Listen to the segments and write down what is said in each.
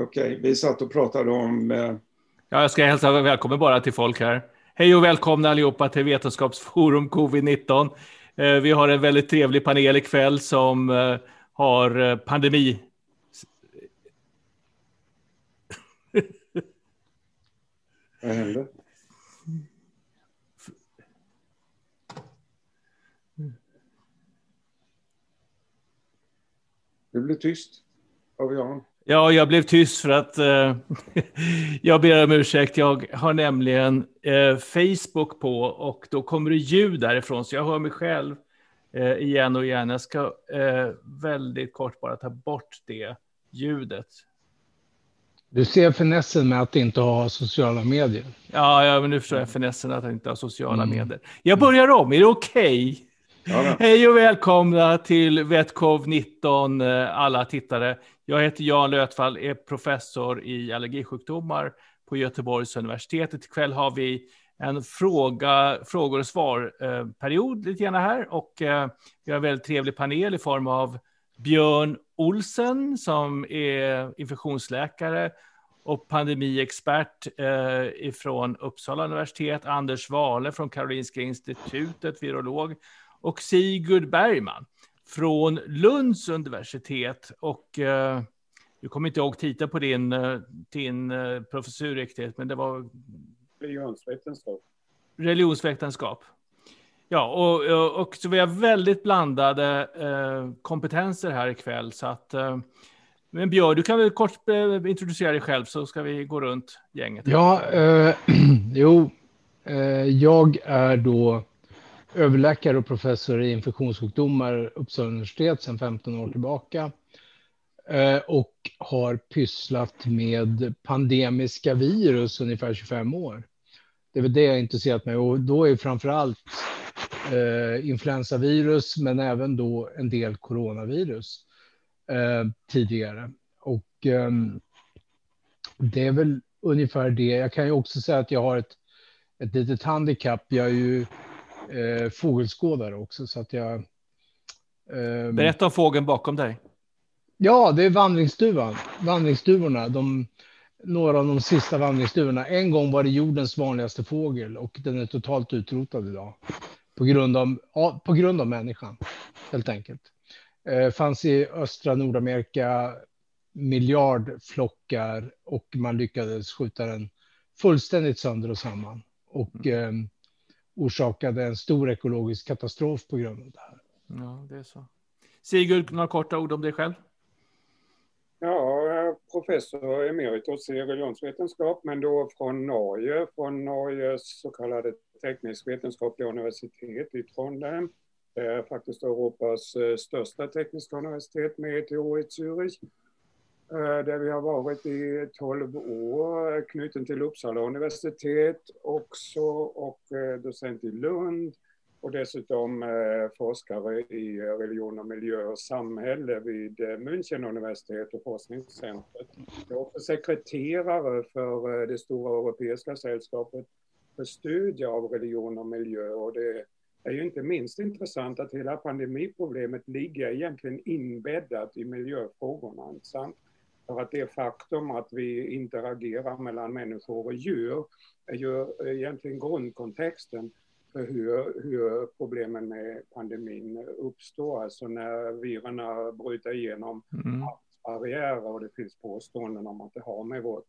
Okej, vi satt och pratade om... Eh... Ja, jag ska hälsa välkommen bara till folk här. Hej och välkomna allihopa till Vetenskapsforum covid-19. Eh, vi har en väldigt trevlig panel ikväll som eh, har eh, pandemi... Vad hände? Det blev tyst av Jan. Ja, jag blev tyst för att eh, jag ber om ursäkt. Jag har nämligen eh, Facebook på och då kommer det ljud därifrån så jag hör mig själv eh, igen och igen. Jag ska eh, väldigt kort bara ta bort det ljudet. Du ser finessen med att inte ha sociala medier. Ja, ja men nu förstår jag finessen att inte ha sociala mm. medier. Jag börjar om, är det okej? Okay? Ja, Hej och välkomna till Vetkov 19, eh, alla tittare. Jag heter Jan Lötfall, är professor i allergisjukdomar på Göteborgs universitet. Ikväll har vi en fråga, frågor och svar-period eh, lite grann här och eh, vi har en väldigt trevlig panel i form av Björn Olsen som är infektionsläkare och pandemiexpert eh, ifrån Uppsala universitet, Anders Wale från Karolinska institutet, virolog, och Sigurd Bergman från Lunds universitet. Och eh, du kommer inte ihåg titeln på din, eh, din eh, professur riktigt, men det var... Religionsvetenskap. Religionsvetenskap. Ja, och, och, och så vi har väldigt blandade eh, kompetenser här ikväll. Så att, eh, men Björn, du kan väl kort eh, introducera dig själv så ska vi gå runt gänget. Ja, eh, jo, eh, jag är då överläkare och professor i infektionssjukdomar Uppsala universitet sedan 15 år tillbaka eh, och har pysslat med pandemiska virus ungefär 25 år. Det är väl det jag intresserat mig och då är framför allt eh, influensavirus men även då en del coronavirus eh, tidigare. Och eh, det är väl ungefär det. Jag kan ju också säga att jag har ett, ett litet handikapp. Jag är ju eh, fågelskådare också. Så att jag, eh, Berätta om fågeln bakom dig. Ja, det är vandringsduvan. Vandringsduvorna, de, några av de sista vandringsduvorna. En gång var det jordens vanligaste fågel och den är totalt utrotad idag. På grund av, på grund av människan, helt enkelt. Eh, fanns i östra Nordamerika miljardflockar och man lyckades skjuta den fullständigt sönder och samman. Och mm. Orsakade en stor ekologisk katastrof på grund av det här. Ja, det är så. Sigurd, några korta ord om dig själv? Ja, professor emeritus i religionsvetenskap, men då från Norge, från Norges så kallade teknisk-vetenskapliga universitet i Trondheim. Det är faktiskt Europas eh, största tekniska universitet med ETH i Zürich. Eh, där vi har varit i 12 år, knuten till Uppsala universitet också och eh, docent i Lund och dessutom eh, forskare i religion och miljö och samhälle vid München universitet och forskningscentret. Jag är också sekreterare för det stora europeiska sällskapet för studier av religion och miljö och det är ju inte minst intressant att hela pandemiproblemet ligger egentligen inbäddat i miljöfrågorna. Sant? För att det faktum att vi interagerar mellan människor och djur är ju egentligen grundkontexten för hur, hur problemen med pandemin uppstår. Alltså när virusen bryter igenom mm. barriärer och det finns påståenden om att det har med vårt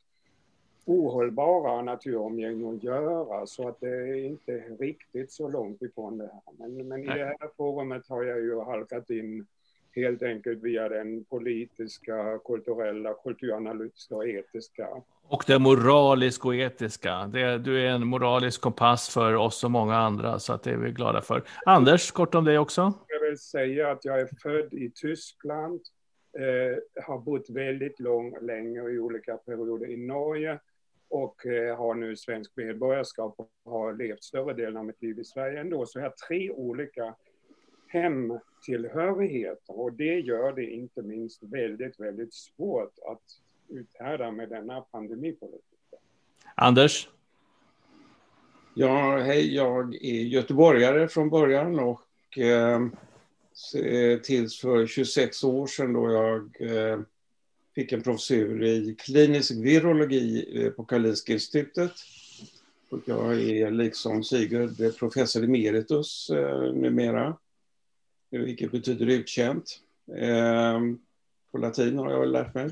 ohållbara naturomgivning att göra så att det är inte riktigt så långt ifrån det här. Men, men i det här forumet har jag ju halkat in helt enkelt via den politiska, kulturella, kulturanalytiska och etiska. Och det moraliska och etiska. Det, du är en moralisk kompass för oss och många andra, så att det är vi glada för. Anders, kort om dig också. Jag vill säga att jag är född i Tyskland, eh, har bott väldigt lång, länge i olika perioder i Norge och eh, har nu svensk medborgarskap och har levt större delen av mitt liv i Sverige ändå. Så jag har tre olika hemtillhörigheter och det gör det inte minst väldigt, väldigt svårt att uthärda med denna pandemipolitik. Anders? Ja, hej, jag är göteborgare från början och eh, tills för 26 år sedan då jag eh, fick en professur i klinisk virologi på Karolinska institutet. Och jag är liksom Sigurd professor emeritus numera, vilket betyder utkänt. Ehm, på latin har jag väl lärt mig.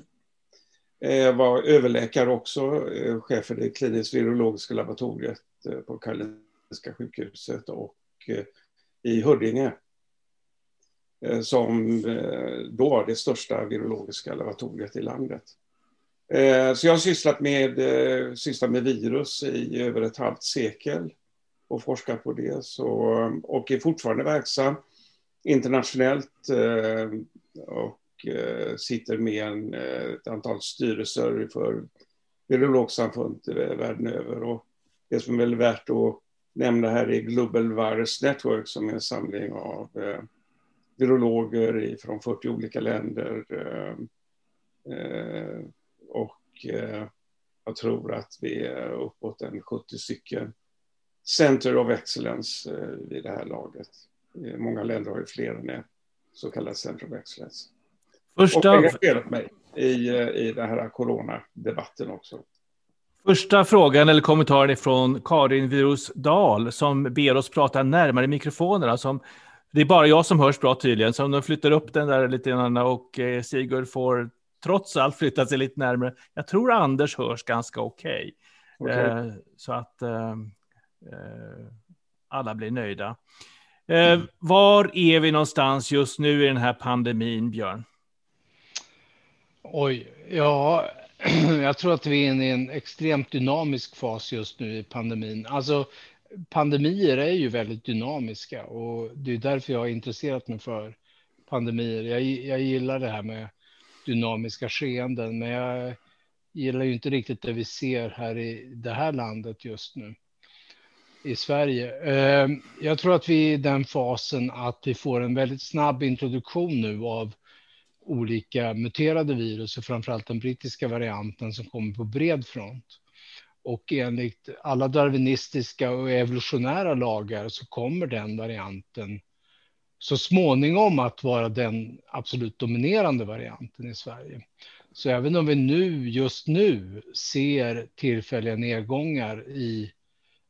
Jag var överläkare också, eh, chef för det kliniskt virologiska laboratoriet eh, på Karolinska sjukhuset och i Huddinge som då var det största virologiska laboratoriet i landet. Så jag har sysslat med, sysslat med virus i över ett halvt sekel och forskat på det så, och är fortfarande verksam internationellt eh, och eh, sitter med en, eh, ett antal styrelser för virologsamfund världen över. Och det som är väl värt att nämna här är Global Virus Network som är en samling av virologer från 40 olika länder. Och jag tror att vi är uppåt en 70 stycken Center of Excellence vid det här laget. Många länder har ju fler än ett så kallat Center of Excellence. Första... Och engagerat mig i, i den här coronadebatten också. Första frågan eller kommentaren är från Karin Virus Dahl som ber oss prata närmare mikrofonerna. Som det är bara jag som hörs bra tydligen, så om de flyttar upp den där lite grann och eh, Sigurd får trots allt flytta sig lite närmare. Jag tror Anders hörs ganska okej. Okay. Okay. Eh, så att eh, eh, alla blir nöjda. Eh. Var är vi någonstans just nu i den här pandemin, Björn? Oj, ja, jag tror att vi är inne i en extremt dynamisk fas just nu i pandemin. Alltså, pandemier är ju väldigt dynamiska och det är därför jag har intresserat mig för pandemier. Jag, jag gillar det här med dynamiska skeenden, men jag gillar ju inte riktigt det vi ser här i det här landet just nu i Sverige. Ehm, jag tror att vi är i den fasen att vi får en väldigt snabb introduktion nu av olika muterade virus och framförallt den brittiska varianten som kommer på bred front. Och enligt alla darwinistiska och evolutionära lagar så kommer den varianten så småningom att vara den absolut dominerande varianten i Sverige. Så även om vi nu, just nu, ser tillfälliga nedgångar i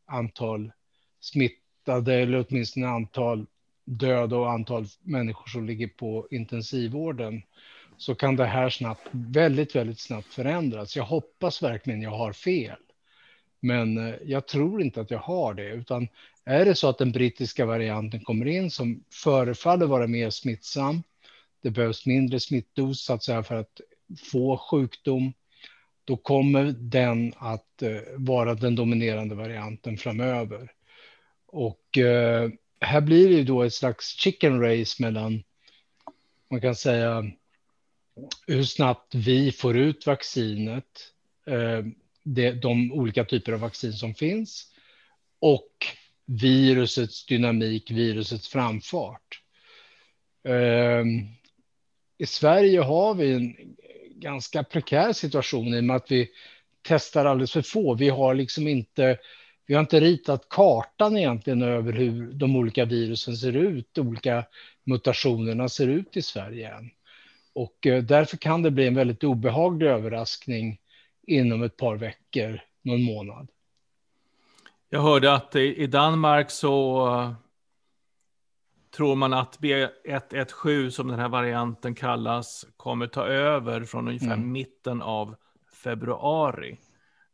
antal smittade eller åtminstone antal döda och antal människor som ligger på intensivvården så kan det här snabbt, väldigt, väldigt snabbt förändras. Jag hoppas verkligen jag har fel. Men eh, jag tror inte att jag har det, utan är det så att den brittiska varianten kommer in som förefaller vara mer smittsam, det behövs mindre smittdos så att säga för att få sjukdom, då kommer den att eh, vara den dominerande varianten framöver. Och eh, här blir det ju då ett slags chicken race mellan, man kan säga, hur snabbt vi får ut vaccinet, eh, det, de olika typer av vaccin som finns och virusets dynamik, virusets framfart. Eh, I Sverige har vi en ganska prekär situation i och med att vi testar alldeles för få. Vi har liksom inte, vi har inte ritat kartan egentligen över hur de olika virusen ser ut, de olika mutationerna ser ut i Sverige än. Och eh, därför kan det bli en väldigt obehaglig överraskning inom ett par veckor, någon månad. Jag hörde att i Danmark så eh, tror man att B117 som den här varianten kallas kommer ta över från ungefär mm. mitten av februari.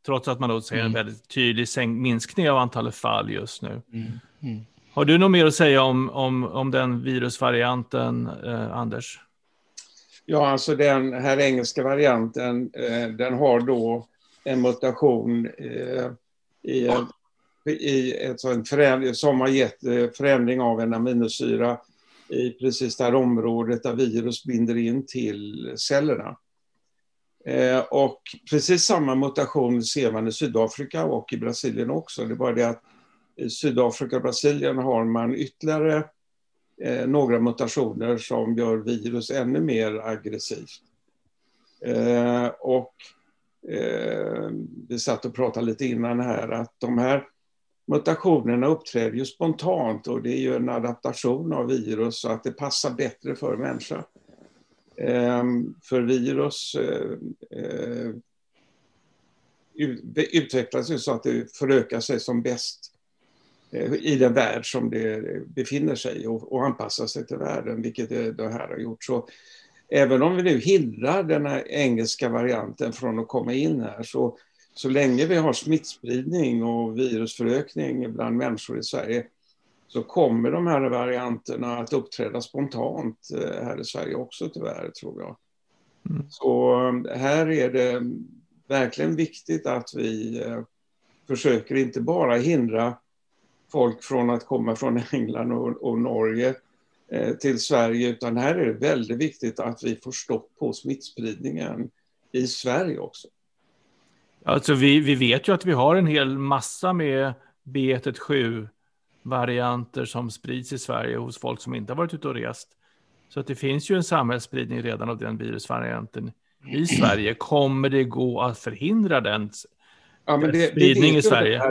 Trots att man då ser mm. en väldigt tydlig minskning av antalet fall just nu. Mm. mm. Har du något mer att säga om, om, om den virusvarianten, eh, Anders? Ja, alltså den här engelska varianten, eh, den har då en mutation eh, i, i ett sånt förändring, som har gett eh, förändring av en aminosyra i precis det här området där virus binder in till cellerna. Eh, och precis samma mutation ser man i Sydafrika och i Brasilien också. Det är bara det att i Sydafrika och Brasilien har man ytterligare eh, några mutationer som gör virus ännu mer aggressivt. Och vi satt och pratade lite innan här att de här mutationerna uppträder ju spontant och det är ju en adaptation av virus så att det passar bättre för människa. Ehm, för virus eh, eh, utvecklas ju så att det förökar sig som bäst eh, i den värld som det befinner sig i och, anpassar sig till världen, vilket det, det här har gjort. Så även om vi nu hindrar den här engelska varianten från att komma in här, så, så länge vi har smittspridning och virusförökning bland människor i Sverige, så kommer de här varianterna att uppträda spontant eh, här i Sverige också tyvärr, tror jag. Mm. Så eh, här är det verkligen viktigt att vi eh, försöker inte bara hindra folk från att komma från England och, och Norge eh, till Sverige, utan här är det väldigt viktigt att vi får stopp på smittspridningen i Sverige också. Alltså vi, vi vet ju att vi har en hel massa med B117-varianter som sprids i Sverige hos folk som inte har varit ute och rest. Så att det finns ju en samhällsspridning redan av den virusvarianten i Sverige. Kommer det gå att förhindra den ja, det, spridning i Sverige?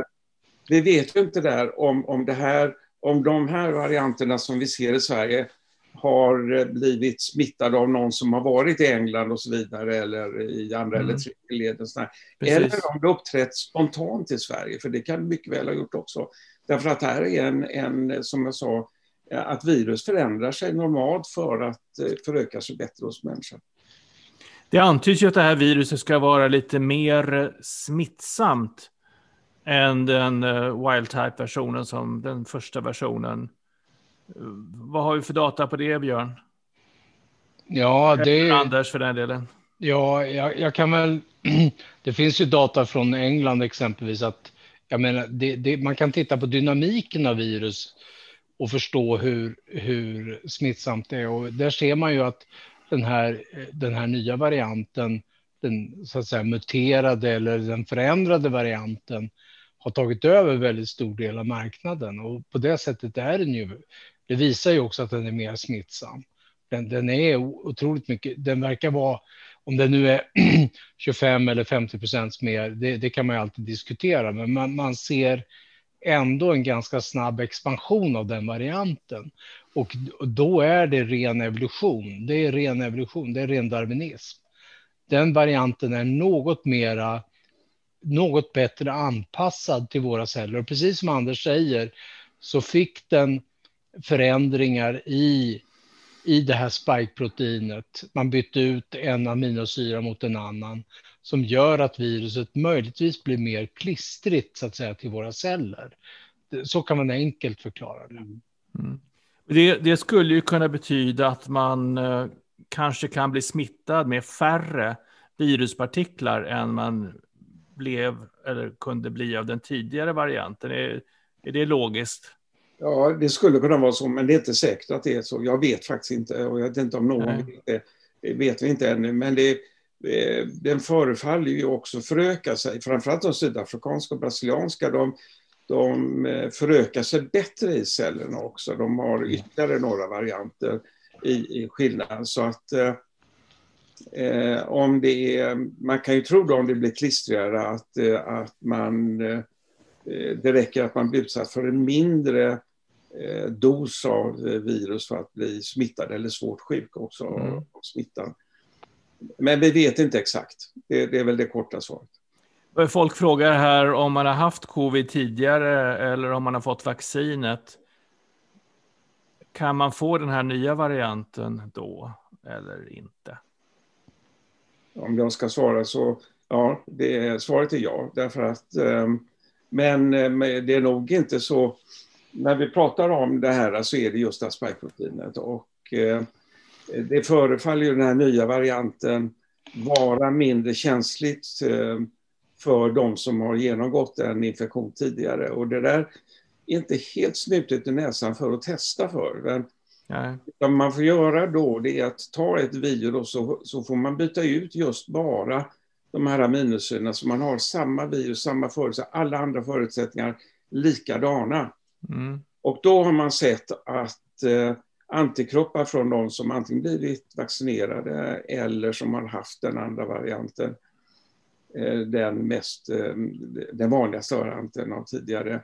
vi vet ju inte där om, om, det här, om de här varianterna som vi ser i Sverige har eh, blivit smittade av någon som har varit i England och så vidare eller i andra mm. eller tredje led. Eller om det uppträtt spontant i Sverige, för det kan mycket väl ha gjort också. Därför att här är en, en som jag sa, att virus förändrar sig normalt för att eh, föröka sig bättre hos människan. Det antyds ju att det här viruset ska vara lite mer smittsamt än den wild type-versionen som den första versionen. Vad har vi för data på det, Björn? Ja, det... Eller Anders för den delen. Ja, jag, jag, kan väl... Det finns ju data från England exempelvis att jag menar, det, det, man kan titta på dynamiken av virus och förstå hur, hur smittsamt det är. Och där ser man ju att den här, den här nya varianten, den så att säga muterade eller den förändrade varianten, har tagit över väldigt stor del av marknaden och på det sättet är den ju. Det visar ju också att den är mer smittsam. Den, den är otroligt mycket. Den verkar vara om den nu är 25 eller 50 procent mer. Det, det, kan man ju alltid diskutera, men man, man ser ändå en ganska snabb expansion av den varianten. Och då är det ren evolution. Det är ren evolution, det är ren darwinism. Den varianten är något mera något bättre anpassad till våra celler. Och precis som Anders säger så fick den förändringar i, i det här spike-proteinet. Man bytte ut en aminosyra mot en annan som gör att viruset möjligtvis blir mer klistrigt så att säga till våra celler. Så kan man enkelt förklara det. Mm. Det, det, skulle ju kunna betyda att man eh, kanske kan bli smittad med färre viruspartiklar än man blev eller kunde bli av den tidigare varianten. Är, är det logiskt? Ja, det skulle kunna vara så, men det är inte säkert att det är så. Jag vet faktiskt inte och jag vet inte om någon Nej. vet det. Det vet vi inte ännu, men det, den förefaller ju också föröka sig. Framförallt de sydafrikanska och brasilianska, de, de eh, förökar sig bättre i cellerna också. De har ytterligare några varianter i, i skillnad. Så att eh, Eh, om det är, man kan ju tro då om det blir klistrigare att, eh, att man, eh, det räcker att man blir utsatt för en mindre eh, dos av eh, virus för att bli smittad eller svårt sjuk också mm. av smittan. Men vi vet inte exakt. Det, det är väl det korta svaret. Folk frågar här om man har haft covid tidigare eller om man har fått vaccinet. Kan man få den här nya varianten då eller inte? om jag ska svara så, ja, det, svaret är ja. Därför att, ehm, men eh, det är nog inte så, när vi pratar om det här så är det just spike-proteinet och eh, det förefaller ju den här nya varianten vara mindre känsligt eh, för de som har genomgått en infektion tidigare och det där är inte helt snutet i näsan för att testa för. Men Nej. Vad man får göra då det är att ta ett virus och så får man byta ut just bara de här aminosyrorna så man har samma virus, samma förutsättningar, alla andra förutsättningar likadana. Mm. Och då har man sett att eh, antikroppar från de som antingen blivit vaccinerade eller som har haft den andra varianten, eh, den, mest, eh, den vanligaste varianten av tidigare,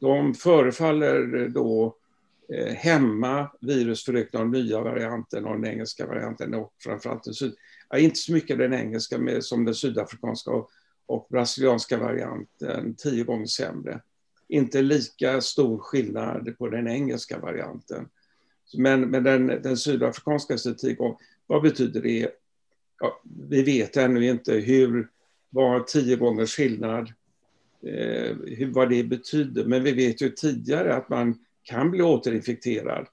de förefaller då eh, hämma virusförökningen av nya varianten och den engelska varianten och framförallt den syd, ja, inte så mycket den engelska med, som den sydafrikanska och, och brasilianska varianten tio gånger sämre. Inte lika stor skillnad på den engelska varianten. Men, men den, den sydafrikanska är tio gånger. Vad betyder det? Ja, vi vet ännu inte hur, vad tio gångers skillnad, eh, hur, vad det betyder. Men vi vet ju tidigare att man kan bli återinfekterad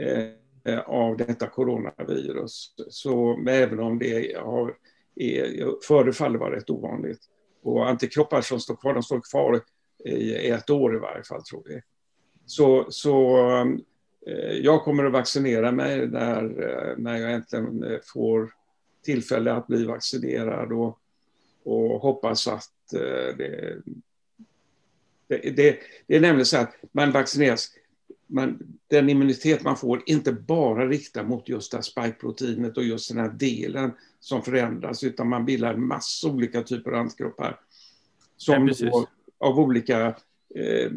eh, Eh, av detta coronavirus. Så även om det har, är, förefaller vara rätt ovanligt. Och antikroppar som står kvar, de står kvar i ett år i varje fall tror vi. Så, så eh, jag kommer att vaccinera mig när, eh, när jag äntligen får tillfälle att bli vaccinerad och, och hoppas att det, det, det, det är nämligen så att man vaccineras, man, den immunitet man får inte bara riktar mot just det här spike-proteinet och just den här delen som förändras, utan man bildar massor olika typer av antikroppar som ja, av olika eh,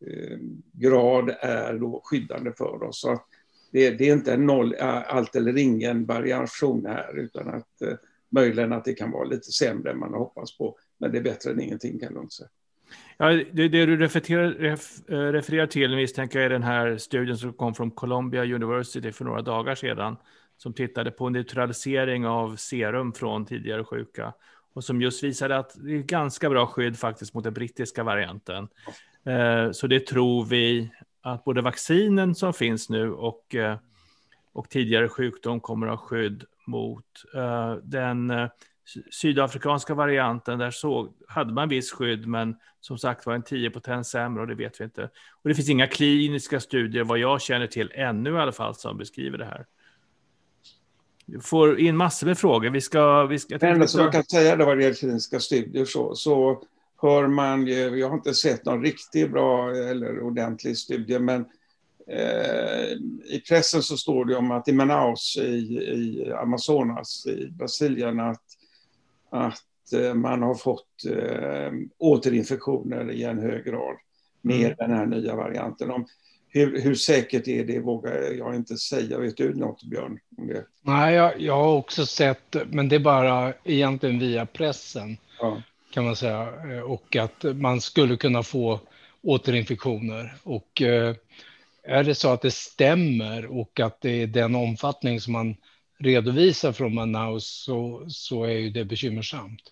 eh, grad är då skyddande för oss. Så det, det, är inte noll, allt eller ingen variation här, utan att eh, möjligen att det kan vara lite sämre än man har hoppats på, men det är bättre än ingenting kan jag säga. Ja, det, det du refererar, ref, eh, refererar till misstänker jag är den här studien som kom från Columbia University för några dagar sedan, som tittade på neutralisering av serum från tidigare sjuka och som just visade att det är ganska bra skydd faktiskt mot den brittiska varianten. Eh, så det tror vi att både vaccinen som finns nu och, eh, och tidigare sjukdom kommer att ha skydd mot den sydafrikanska varianten, där så hade man viss skydd, men som sagt var en 10 potens sämre och det vet vi inte. Och det finns inga kliniska studier, vad jag känner till ännu i alla fall, som beskriver det här. Du får in massor med frågor. Vi ska... Vi ska det enda som man kan säga vad det gäller kliniska studier så, så hör man, jag har inte sett någon riktigt bra eller ordentlig studie, men eh, i pressen så står det om att i Manaus i, i Amazonas i Brasilien att att eh, man har fått eh, återinfektioner i en hög grad med mm. den här nya varianten. Om, hur, hur, säkert är det vågar jag inte säga. Vet du något, Björn? Om det? Nej, jag, jag har också sett, men det är bara egentligen via pressen, ja. kan man säga. Eh, och att man skulle kunna få återinfektioner. Och eh, är det så att det stämmer och att det är den omfattning som man redovisar från Manaus så, så är ju det bekymmersamt.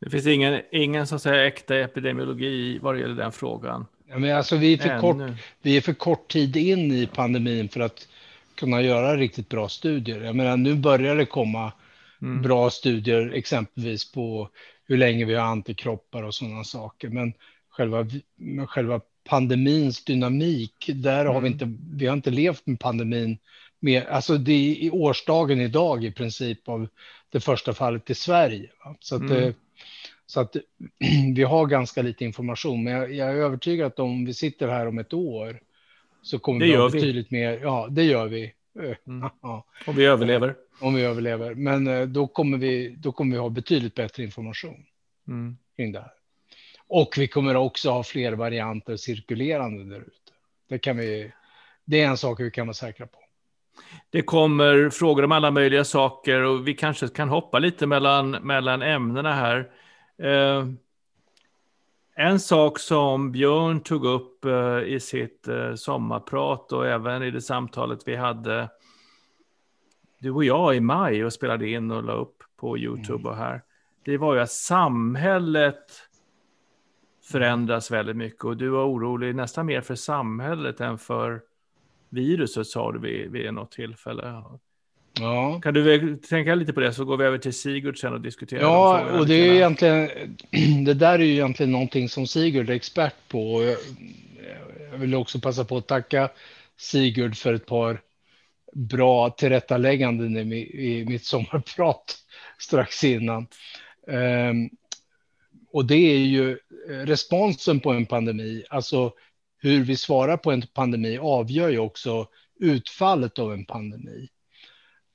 Det finns ingen, ingen så att säga, äkta epidemiologi vad det gäller den frågan. Ja, men alltså, vi, är för kort, vi är för kort tid in i pandemin för att kunna göra riktigt bra studier. Jag menar, nu börjar det komma mm. bra studier, exempelvis på hur länge vi har antikroppar och sådana saker. Men själva, själva pandemins dynamik, där mm. har vi mm. inte, vi har inte levt med pandemin med, alltså det är i årsdagen idag i princip av det första fallet i Sverige. Va? Så, att, mm. så att vi har ganska lite information, men jag, jag är övertygad att om vi sitter här om ett år så kommer det vi ha betydligt vi. mer. Ja, det gör vi. Mm. Om vi överlever. Om vi överlever, men eh, då kommer vi, då kommer vi ha betydligt bättre information mm. kring det här. Och vi kommer också ha fler varianter cirkulerande där ute. Det kan vi. Det är en sak vi kan vara säkra på. Det kommer frågor om alla möjliga saker och vi kanske kan hoppa lite mellan, mellan ämnena här. Eh, en sak som Björn tog upp eh, i sitt eh, sommarprat och även i det samtalet vi hade, du och jag i maj och spelade in och la upp på YouTube och här, det var ju att samhället förändras väldigt mycket och du var orolig nästan mer för samhället än för viruset sa du vid, vid något tillfälle. Ja. Kan du tänka lite på det så går vi över till Sigurd sen och diskuterar. Ja, och det är egentligen, det där är ju egentligen någonting som Sigurd är expert på. Jag, jag vill också passa på att tacka Sigurd för ett par bra tillrättalägganden i, i mitt sommarprat strax innan. Um, och det är ju responsen på en pandemi, alltså hur vi svarar på en pandemi avgör ju också utfallet av en pandemi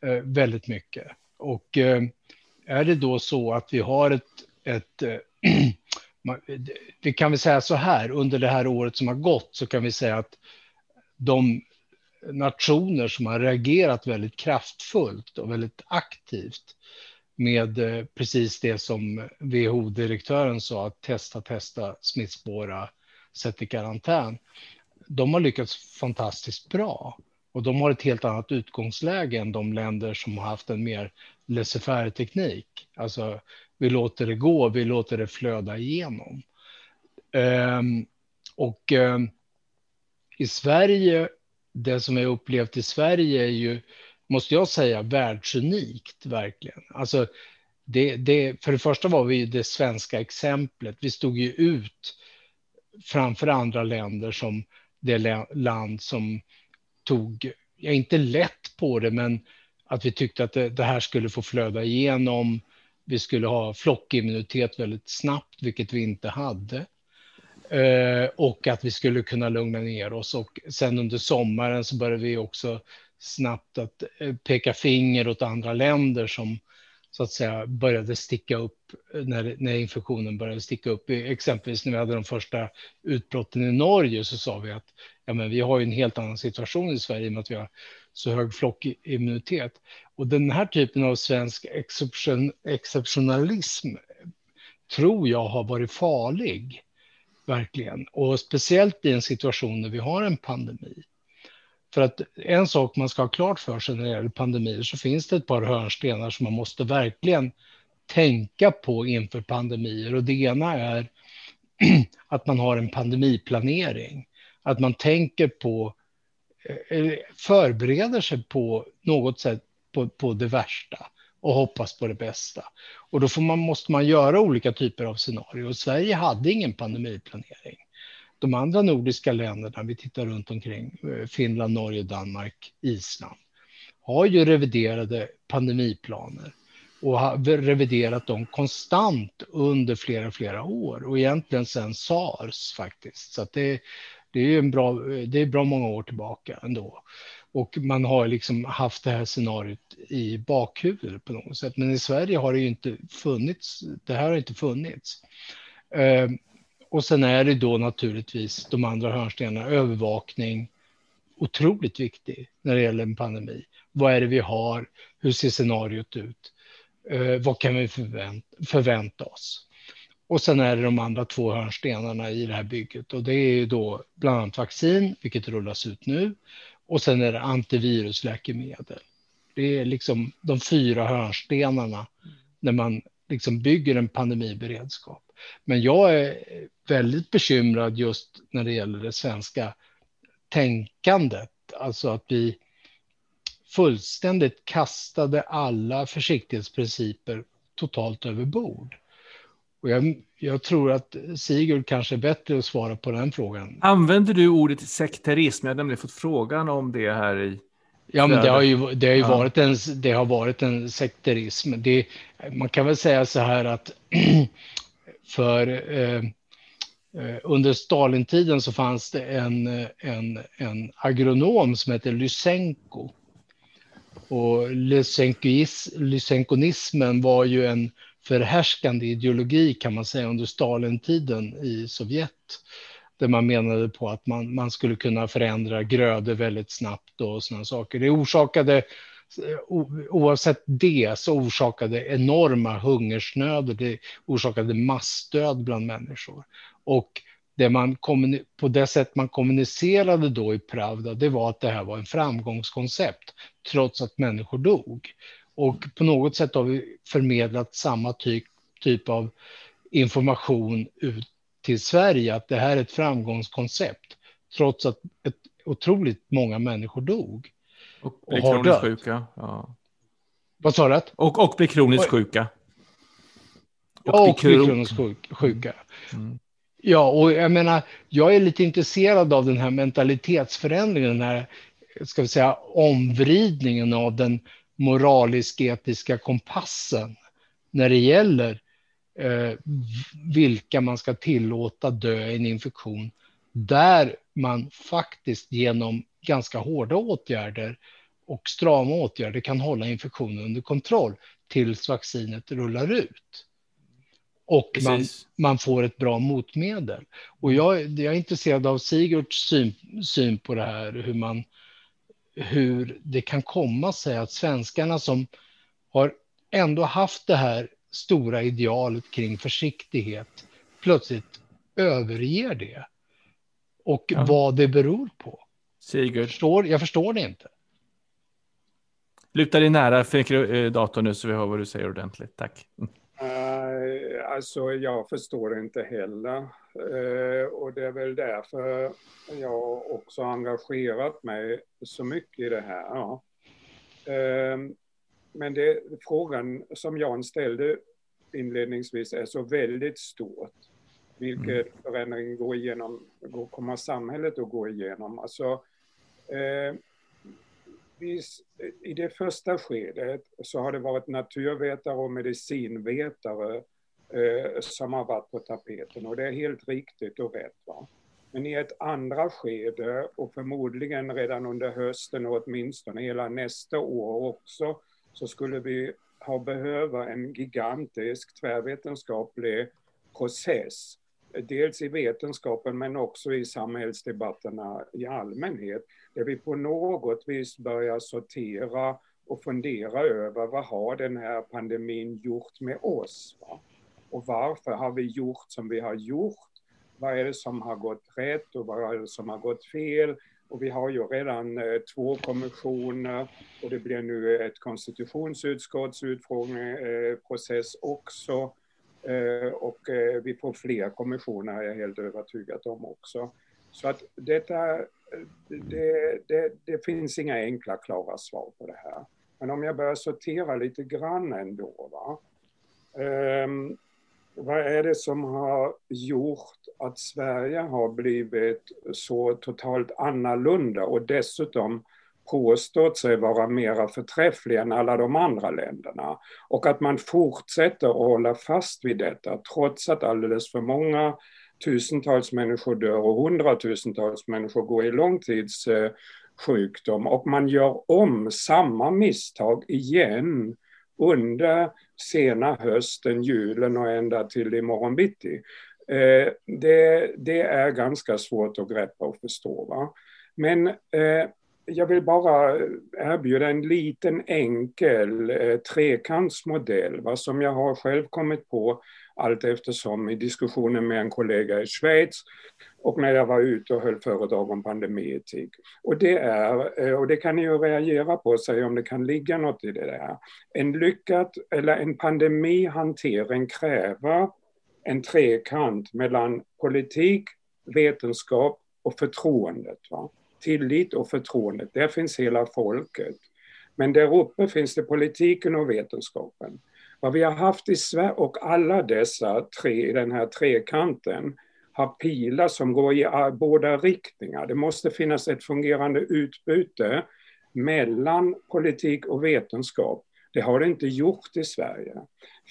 eh, väldigt mycket. Och eh, är det då så att vi har ett, ett eh, det vi kan vi säga så här, under det här året som har gått så kan vi säga att de nationer som har reagerat väldigt kraftfullt och väldigt aktivt med eh, precis det som WHO-direktören sa, att testa, testa, smittspåra, sätt i karantän. De har lyckats fantastiskt bra och de har ett helt annat utgångsläge än de länder som har haft en mer laissez teknik. Alltså, vi låter det gå, vi låter det flöda igenom. Um, och um, i Sverige, det som jag upplevt i Sverige är ju, måste jag säga, världsunikt verkligen. Alltså, det, det, för det första var vi det svenska exemplet. Vi stod ju ut framför andra länder som det land som tog, ja, inte lätt på det, men att vi tyckte att det, det här skulle få flöda igenom. Vi skulle ha flockimmunitet väldigt snabbt, vilket vi inte hade. Eh, och att vi skulle kunna lugna ner oss. Och sen under sommaren så började vi också snabbt att eh, peka finger åt andra länder som så att säga började sticka upp när, när infektionen började sticka upp. Exempelvis när vi hade de första utbrotten i Norge så sa vi att ja, men vi har ju en helt annan situation i Sverige med att vi har så hög flockimmunitet. Och den här typen av svensk exception, exceptionalism tror jag har varit farlig, verkligen. Och speciellt i en situation när vi har en pandemi. För att en sak man ska ha klart för sig när det gäller pandemier så finns det ett par hörnstenar som man måste verkligen tänka på inför pandemier. Och det ena är att man har en pandemiplanering. Att man tänker på, eh, förbereder sig på något sätt på, på det värsta och hoppas på det bästa. Och då man, måste man göra olika typer av scenarier. Och Sverige hade ingen pandemiplanering de andra nordiska länderna, vi tittar runt omkring, eh, Finland, Norge, Danmark, Island, har ju reviderade pandemiplaner och har reviderat dem konstant under flera, flera år och egentligen sedan sars faktiskt. Så det, det är en bra, eh, det är bra många år tillbaka ändå. Och man har liksom haft det här scenariot i bakhuvudet på något sätt. Men i Sverige har det ju inte funnits. Det här har inte funnits. Ehm, och sen är det då naturligtvis de andra hörnstenarna, övervakning, otroligt viktig när det gäller en pandemi. Vad är det vi har? Hur ser scenariot ut? Eh, vad kan vi förvänta, förvänta oss? Och sen är det de andra två hörnstenarna i det här bygget och det är ju då bland annat vaccin, vilket rullas ut nu, och sen är det antivirusläkemedel. Det är liksom de fyra hörnstenarna när man liksom bygger en pandemiberedskap. Men jag är väldigt bekymrad just när det gäller det svenska tänkandet. Alltså att vi fullständigt kastade alla försiktighetsprinciper totalt över bord. Och jag, jag, tror att Sigurd kanske är bättre att svara på den frågan. Använder du ordet sekterism? Jag har nämligen fått frågan om det här i Ja, men det har ju, det har ju ja. varit, en, det har varit en sekterism. Det, man kan väl säga så här att för eh, eh, under Stalintiden så fanns det en, en, en agronom som hette Lysenko. Och lysenkonismen var ju en förhärskande ideologi kan man säga under Stalintiden i Sovjet. Där man menade på att man, man skulle kunna förändra grödor väldigt snabbt och sådana saker. Det orsakade Eh, oavsett det så orsakade enorma hungersnöder, det orsakade massdöd bland människor. Och det man på det sätt man kommunicerade då i Pravda, det var att det här var en framgångskoncept, trots att människor dog. Och på något sätt har vi förmedlat samma typ, typ av information ut till Sverige, att det här är ett framgångskoncept, trots att ett otroligt många människor dog. Och blir och kroniskt sjuka. Ja. Vad sa du? Och, och blir kroniskt sjuka. Och, och blir kroniskt sjuka. Mm. Ja, och jag menar, jag är lite intresserad av den här mentalitetsförändringen, den här, ska vi säga, omvridningen av den moralisk-etiska kompassen när det gäller eh, vilka man ska tillåta dö i en infektion, där man faktiskt genom ganska hårda åtgärder och strama åtgärder kan hålla infektionen under kontroll tills vaccinet rullar ut. och man, man, får ett bra motmedel. Och jag, jag är intresserad av Sigurds syn, syn på det här, hur, man, hur det kan komma sig att svenskarna som har ändå haft det här stora idealet kring försiktighet plötsligt överger det. Och ja. vad det beror på. Sigurd. Jag förstår, jag förstår det inte. Luta dig nära för eh, datorn nu så vi hör vad du säger ordentligt. Tack. Uh, alltså jag förstår inte heller. Uh, och det är väl därför jag också engagerat mig så mycket i det här. Ja. Uh, men det, frågan som Jan ställde inledningsvis är så väldigt stort. Vilken mm. förändring går igenom, går, kommer samhället att gå igenom? Alltså, i det första skedet så har det varit naturvetare och medicinvetare eh, som har varit på tapeten och det är helt riktigt och rätt. Va? Men i ett andra skede och förmodligen redan under hösten och åtminstone hela nästa år också så skulle vi ha behöva en gigantisk tvärvetenskaplig process dels i vetenskapen men också i samhällsdebatterna i allmänhet, där vi på något vis börjar sortera och fundera över vad har den här pandemin gjort med oss? Va? Och varför har vi gjort som vi har gjort? Vad är det som har gått rätt och vad är det som har gått fel? Och vi har ju redan eh, två kommissioner och det blir nu ett konstitutionsutskotts utfrågningsprocess eh, också. Eh, och eh, vi får fler kommissioner, är jag helt övertygad om också. Så att detta, det, det, det, finns inga enkla, klara svar på det här. Men om jag börjar sortera lite grann ändå. Va? Um, vad är det som har gjort att Sverige har blivit så totalt annorlunda och dessutom påstått sig vara mera förträfflig än alla de andra länderna. Och att man fortsätter att hålla fast vid detta trots att alldeles för många tusentals människor dör och hundratusentals människor går i långtidssjukdom och man gör om samma misstag igen under sena hösten, julen och ända till imorgon bitti. Eh, det, det, är ganska svårt att greppa och förstå. Va? Men eh, jag vill bara erbjuda en liten enkel eh, trekantsmodell va, som jag har själv kommit på allt eftersom i diskussioner med en kollega i Schweiz och när jag var ute och höll föredrag om pandemietik. Och det är, eh, och det kan ni ju reagera på och säga om det kan ligga något i det där. En lyckad, eller en pandemihantering kräver en trekant mellan politik, vetenskap och förtroendet. Va? Tillit och förtroende. Där finns hela folket. Men där uppe finns det politiken och vetenskapen. Vad vi har haft i Sverige, och alla dessa tre i den här trekanten, har pilar som går i båda riktningar. Det måste finnas ett fungerande utbyte mellan politik och vetenskap. Det har det inte gjort i Sverige.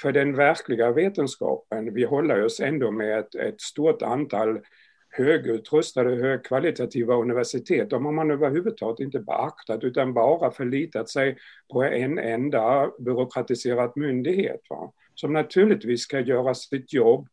För den verkliga vetenskapen, vi håller oss ändå med ett, ett stort antal högutrustade, högkvalitativa universitet, de har man överhuvudtaget inte beaktat utan bara förlitat sig på en enda byråkratiserad myndighet. Va? Som naturligtvis ska göra sitt jobb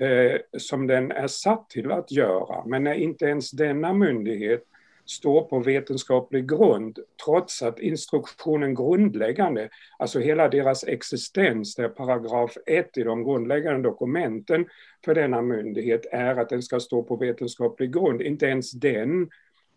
eh, som den är satt till att göra. Men när inte ens denna myndighet står på vetenskaplig grund trots att instruktionen grundläggande, alltså hela deras existens, det är paragraf 1 i de grundläggande dokumenten för denna myndighet är att den ska stå på vetenskaplig grund. Inte ens den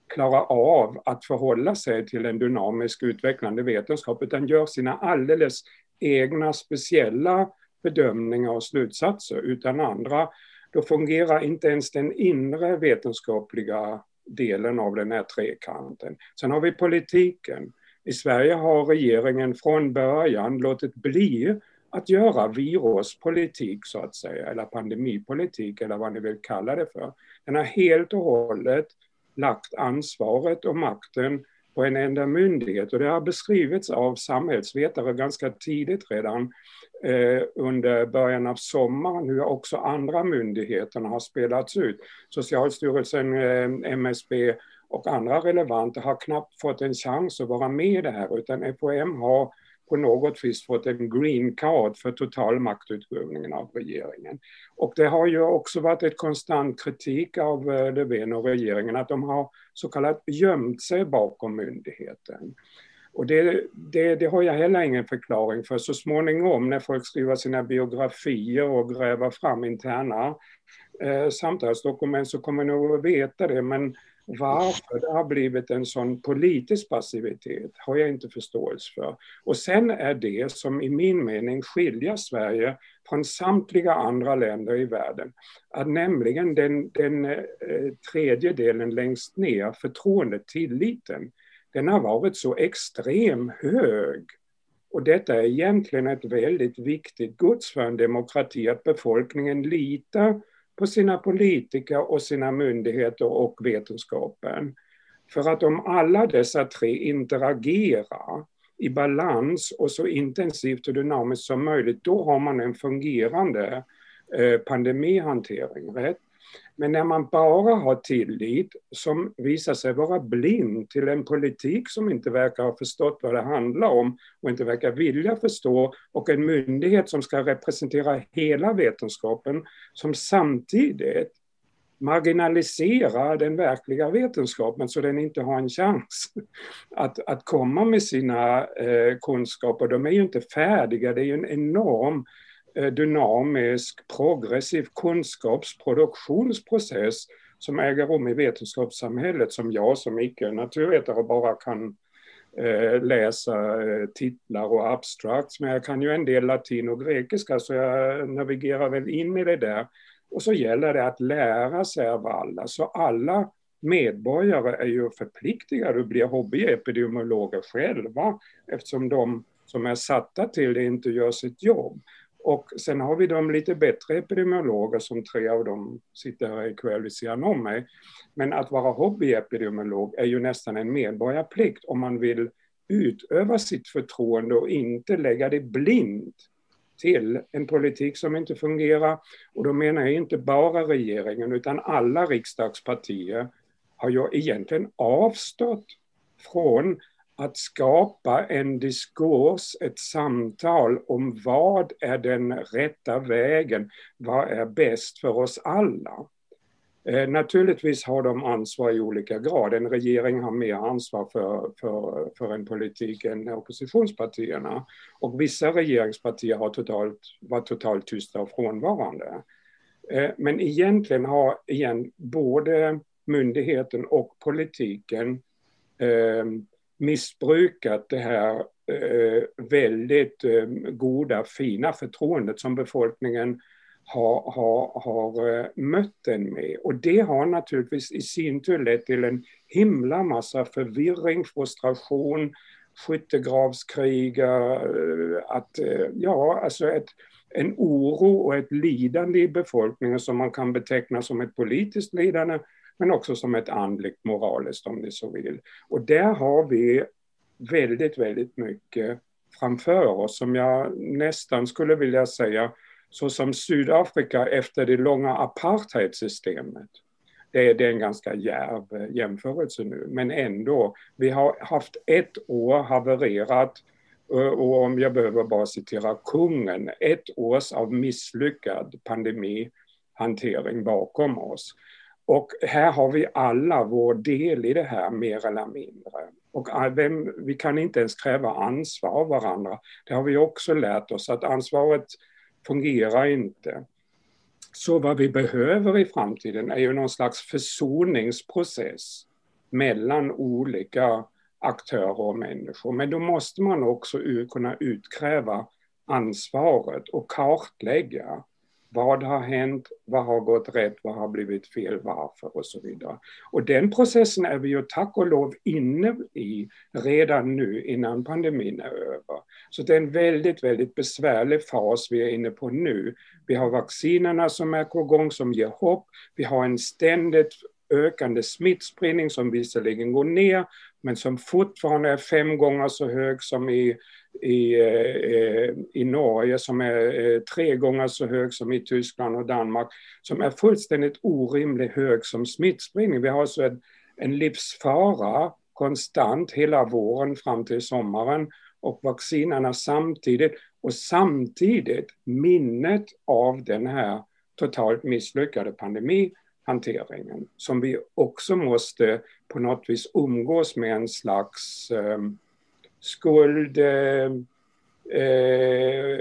klarar av att förhålla sig till en dynamisk utvecklande vetenskap utan gör sina alldeles egna speciella bedömningar och slutsatser utan andra. Då fungerar inte ens den inre vetenskapliga delen av den här trekanten. Sen har vi politiken. I Sverige har regeringen från början låtit bli att göra viruspolitik så att säga, eller pandemipolitik eller vad ni vill kalla det för. Den har helt och hållet lagt ansvaret och makten på en enda myndighet och det har beskrivits av samhällsvetare ganska tidigt redan eh, under början av sommaren hur också andra myndigheterna har spelats ut. Socialstyrelsen, eh, MSB och andra relevanta har knappt fått en chans att vara med i det här utan FHM har på något vis fått en green card för total maktutövningen av regeringen. Och det har ju också varit ett konstant kritik av eh, Löfven och regeringen att de har så kallat gömt sig bakom myndigheten. Och det, det, det, har jag heller ingen förklaring för. Så småningom när folk skriver sina biografier och gräver fram interna eh, samtalsdokument så kommer nog att veta det. Men varför det har blivit en sån politisk passivitet har jag inte förståelse för. Och sen är det som i min mening skiljer Sverige från samtliga andra länder i världen, att nämligen den, den eh, tredje delen längst ner, förtroendet, tilliten, den har varit så extrem hög. Och detta är egentligen ett väldigt viktigt gods för en demokrati, att befolkningen litar på sina politiker och sina myndigheter och vetenskapen. För att om alla dessa tre interagerar i balans och så intensivt och dynamiskt som möjligt, då har man en fungerande eh, pandemihantering. Rätt? Men när man bara har tillit som visar sig vara blind till en politik som inte verkar ha förstått vad det handlar om och inte verkar vilja förstå och en myndighet som ska representera hela vetenskapen som samtidigt marginaliserar den verkliga vetenskapen så den inte har en chans att, att komma med sina eh, kunskaper. De är ju inte färdiga, det är ju en enorm Eh, Eh, dynamisk, progressiv kunskapsproduktionsprocess som äger rum i vetenskapssamhället som jag som icke-naturvetare bara kan eh, läsa eh, titlar och abstrakt. Men jag kan ju en del latin och grekiska så jag navigerar väl in i det där. Och så gäller det att lära sig av alla. Så alla medborgare är ju förpliktigade att bli hobbyepidemiologer själva eftersom de som är satta till det inte gör sitt jobb. Och sen har vi de lite bättre epidemiologer som tre av dem sitter här ikväll vid sidan om mig. Men att vara hobbyepidemiolog är ju nästan en medborgarplikt om man vill utöva sitt förtroende och inte lägga det blint till en politik som inte fungerar. Och då menar jag inte bara regeringen utan alla riksdagspartier har ju egentligen avstått från att skapa en diskurs, ett samtal om vad är den rätta vägen, vad är bäst för oss alla. Eh, naturligtvis har de ansvar i olika grad. En regering har mer ansvar för, för, för en politik än oppositionspartierna. Och vissa regeringspartier har totalt, varit totalt tysta och frånvarande. Eh, men egentligen har igen, både myndigheten och politiken eh, missbrukat det här eh, väldigt eh, goda, fina förtroendet som befolkningen har, har, har eh, mött den med. Och det har naturligtvis i sin tur lett till en himla massa förvirring, frustration, skyttegravskrig, att, ja, alltså ett, en oro och ett lidande i befolkningen som man kan beteckna som ett politiskt lidande men också som ett andligt moraliskt om ni så vill. Och där har vi väldigt, väldigt mycket framför oss som jag nästan skulle vilja säga så som Sydafrika efter det långa apartheidsystemet. Det är, det är en ganska djärv eh, jämförelse nu, men ändå. Vi har haft ett år havererat eh, och om jag behöver bara citera kungen, ett års av misslyckad pandemihantering bakom oss. Och här har vi alla vår del i det här, mer eller mindre. Och äh, vem, vi kan inte ens kräva ansvar av varandra. Det har vi också lärt oss, att ansvaret fungerar inte. Så vad vi behöver i framtiden är ju någon slags försoningsprocess mellan olika aktörer och människor. Men då måste man också kunna utkräva ansvaret och kartlägga vad har hänt? Vad har gått rätt? Vad har blivit fel? Varför? Och så vidare. Och den processen är vi ju tack och lov inne i redan nu innan pandemin är över. Så det är en väldigt, väldigt besvärlig fas vi är inne på nu. Vi har vaccinerna som är på gång som ger hopp. Vi har en ständigt ökande smittspridning som visserligen går ner men som fortfarande är fem gånger så hög som i i, eh, i Norge som är eh, tre gånger så hög som i Tyskland och Danmark, som är fullständigt orimligt hög som smittspridning. Vi har alltså en, en livsfara konstant hela våren fram till sommaren och vaccinerna samtidigt och samtidigt minnet av den här totalt misslyckade pandemihanteringen som vi också måste på något vis umgås med en slags eh, skuld, eh, eh,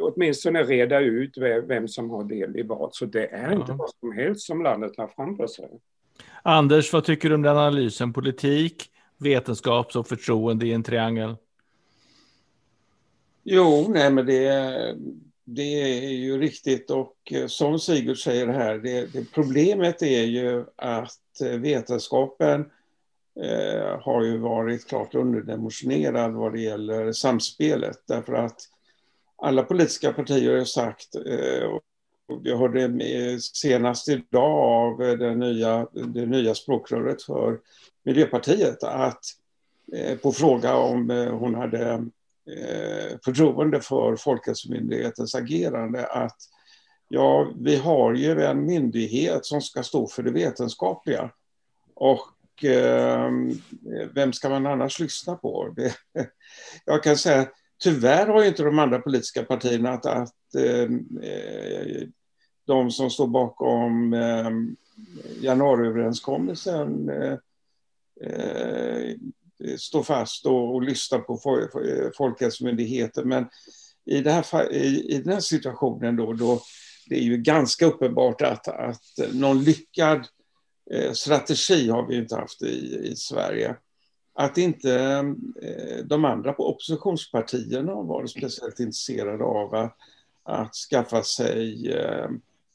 åtminstone reda ut vem som har del i vad. Så det är ja. inte vad som helst som landet har framför sig. Anders, vad tycker du om den analysen? Politik, vetenskap och förtroende i en triangel? Jo, nej men det, det är ju riktigt och eh, som Sigurd säger här, det, det problemet är ju att eh, vetenskapen eh, har ju varit klart underdimensionerad vad det gäller samspelet därför att alla politiska partier har sagt, eh, och jag hörde senast idag av det nya, det nya språkröret för Miljöpartiet att eh, på fråga om eh, hon hade eh, förtroende för Folkhälsomyndighetens agerande att ja, vi har ju en myndighet som ska stå för det vetenskapliga. Och eh, vem ska man annars lyssna på? Det, jag kan säga, tyvärr har inte de andra politiska partierna att, att ehm, eh, de som står bakom eh, januariöverenskommelsen eh, eh, står fast och, och lyssnar på Folkhälsomyndigheten. Men i, det här, i, i den här situationen då, då det är ju ganska uppenbart att, att någon lyckad eh, Eh, strategi har vi inte haft i, i Sverige. Att inte eh, de andra oppositionspartierna har varit speciellt intresserade av att, att skaffa sig eh,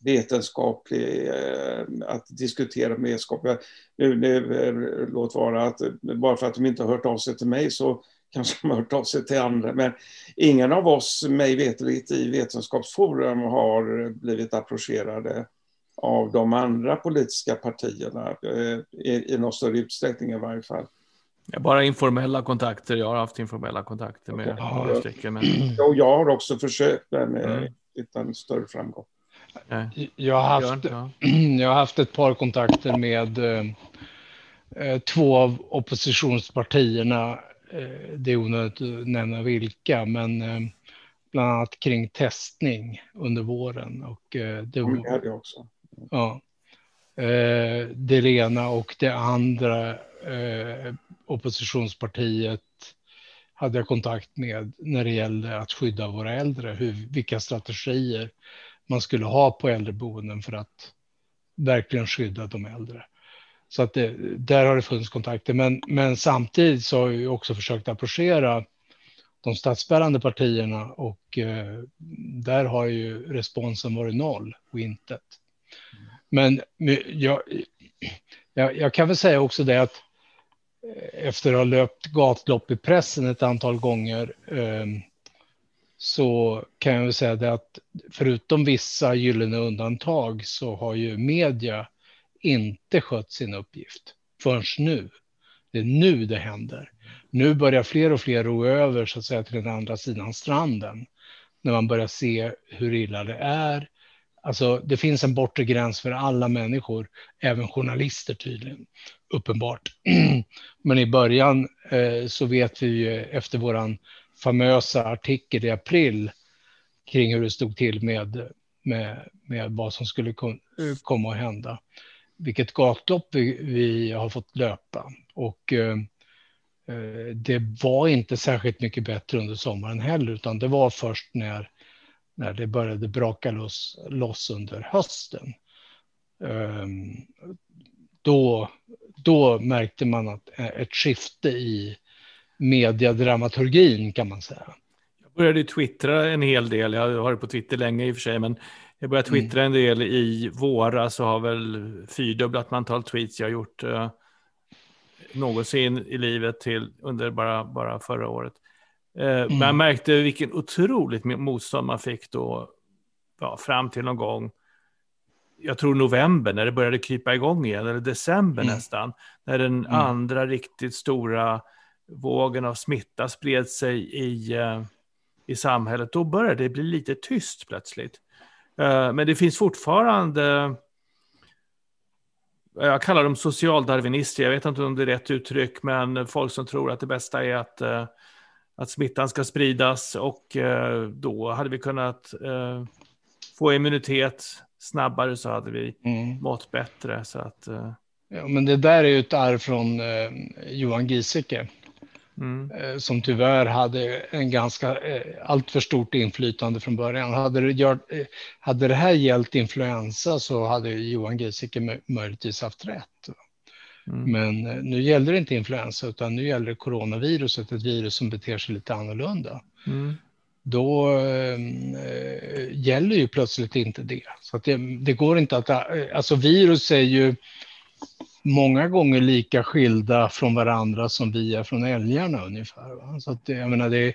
vetenskaplig, att diskutera med vetenskap. Nu, nu, låt vara att bara för att de inte har hört av sig till mig så kanske de har hört av sig till andra. Men ingen av oss, mig veterligt, i Vetenskapsforum har blivit approcherade av de andra politiska partierna eh, i, i någon större utsträckning i varje fall. Ja, bara informella kontakter. Jag har haft informella kontakter med några stycken. Men... Jo, jag har också försökt, men mm. utan större framgång. Jag har, haft, jag har haft ett par kontakter med eh, eh, två av oppositionspartierna. Eh, det är onödigt att nämna vilka, men eh, bland annat kring testning under våren. Och, eh, det, var, det också. Ja, eh, det ena och det andra eh, oppositionspartiet hade jag kontakt med när det gällde att skydda våra äldre, hur, vilka strategier man skulle ha på äldreboenden för att verkligen skydda de äldre. Så att det, där har det funnits kontakter. Men, men samtidigt så har vi också försökt approchera de statsbärande partierna och eh, där har ju responsen varit noll och intet. Men jag, jag, jag, kan väl säga också det att eh, efter att ha löpt gatlopp i pressen ett antal gånger ehm, så kan jag väl säga det att förutom vissa gyllene undantag så har ju media inte skött sin uppgift förrän nu. Det är nu det händer. Nu börjar fler och fler ro över så att säga till den andra sidan stranden. När man börjar se hur illa det är. Alltså, det finns en bortre gräns för alla människor, även journalister tydligen, uppenbart. Men i början eh, så vet vi ju efter våran famösa artikel i april kring hur det stod till med, med, med vad som skulle komma att hända. Vilket gatlopp vi, vi har fått löpa. Och eh, eh, det var inte särskilt mycket bättre under sommaren heller, utan det var först när, när det började braka loss, loss under hösten. Eh, då, då märkte man att ett skifte i mediadramaturgin kan man säga. Jag började twittra en hel del, jag har varit på Twitter länge i och för sig, men jag började mm. twittra en del i våras och har väl fyrdubblat antal tweets jag gjort eh, någonsin i livet till under bara, bara förra året. Eh, mm. Men jag märkte vilken otroligt motstånd man fick då, ja, fram till någon gång, jag tror november, när det började krypa igång igen, eller december mm. nästan, när den mm. andra riktigt stora vågen av smitta spred sig i, uh, i samhället, då började det bli lite tyst plötsligt. Uh, men det finns fortfarande, jag kallar dem socialdarwinister, jag vet inte om det är rätt uttryck, men folk som tror att det bästa är att att smittan ska spridas och eh, då hade vi kunnat eh, få immunitet snabbare så hade vi mm. mått bättre. Så att, eh... ja, men det där är ju ett arv från Johan Giesecke. Mm. Som tyvärr hade en ganska alltför stort inflytande från början. Hade det, gjort, hade det här gällt influensa så hade Johan Giesecke möjligtvis haft rätt. Mm. Men nu gäller det inte influensa utan nu gäller det coronaviruset, ett virus som beter sig lite annorlunda. Mm. Då äh, gäller ju plötsligt inte det. Så det, det går inte att, alltså virus är ju många gånger lika skilda från varandra som vi är från älgarna ungefär. Va? Så att, jag menar, det,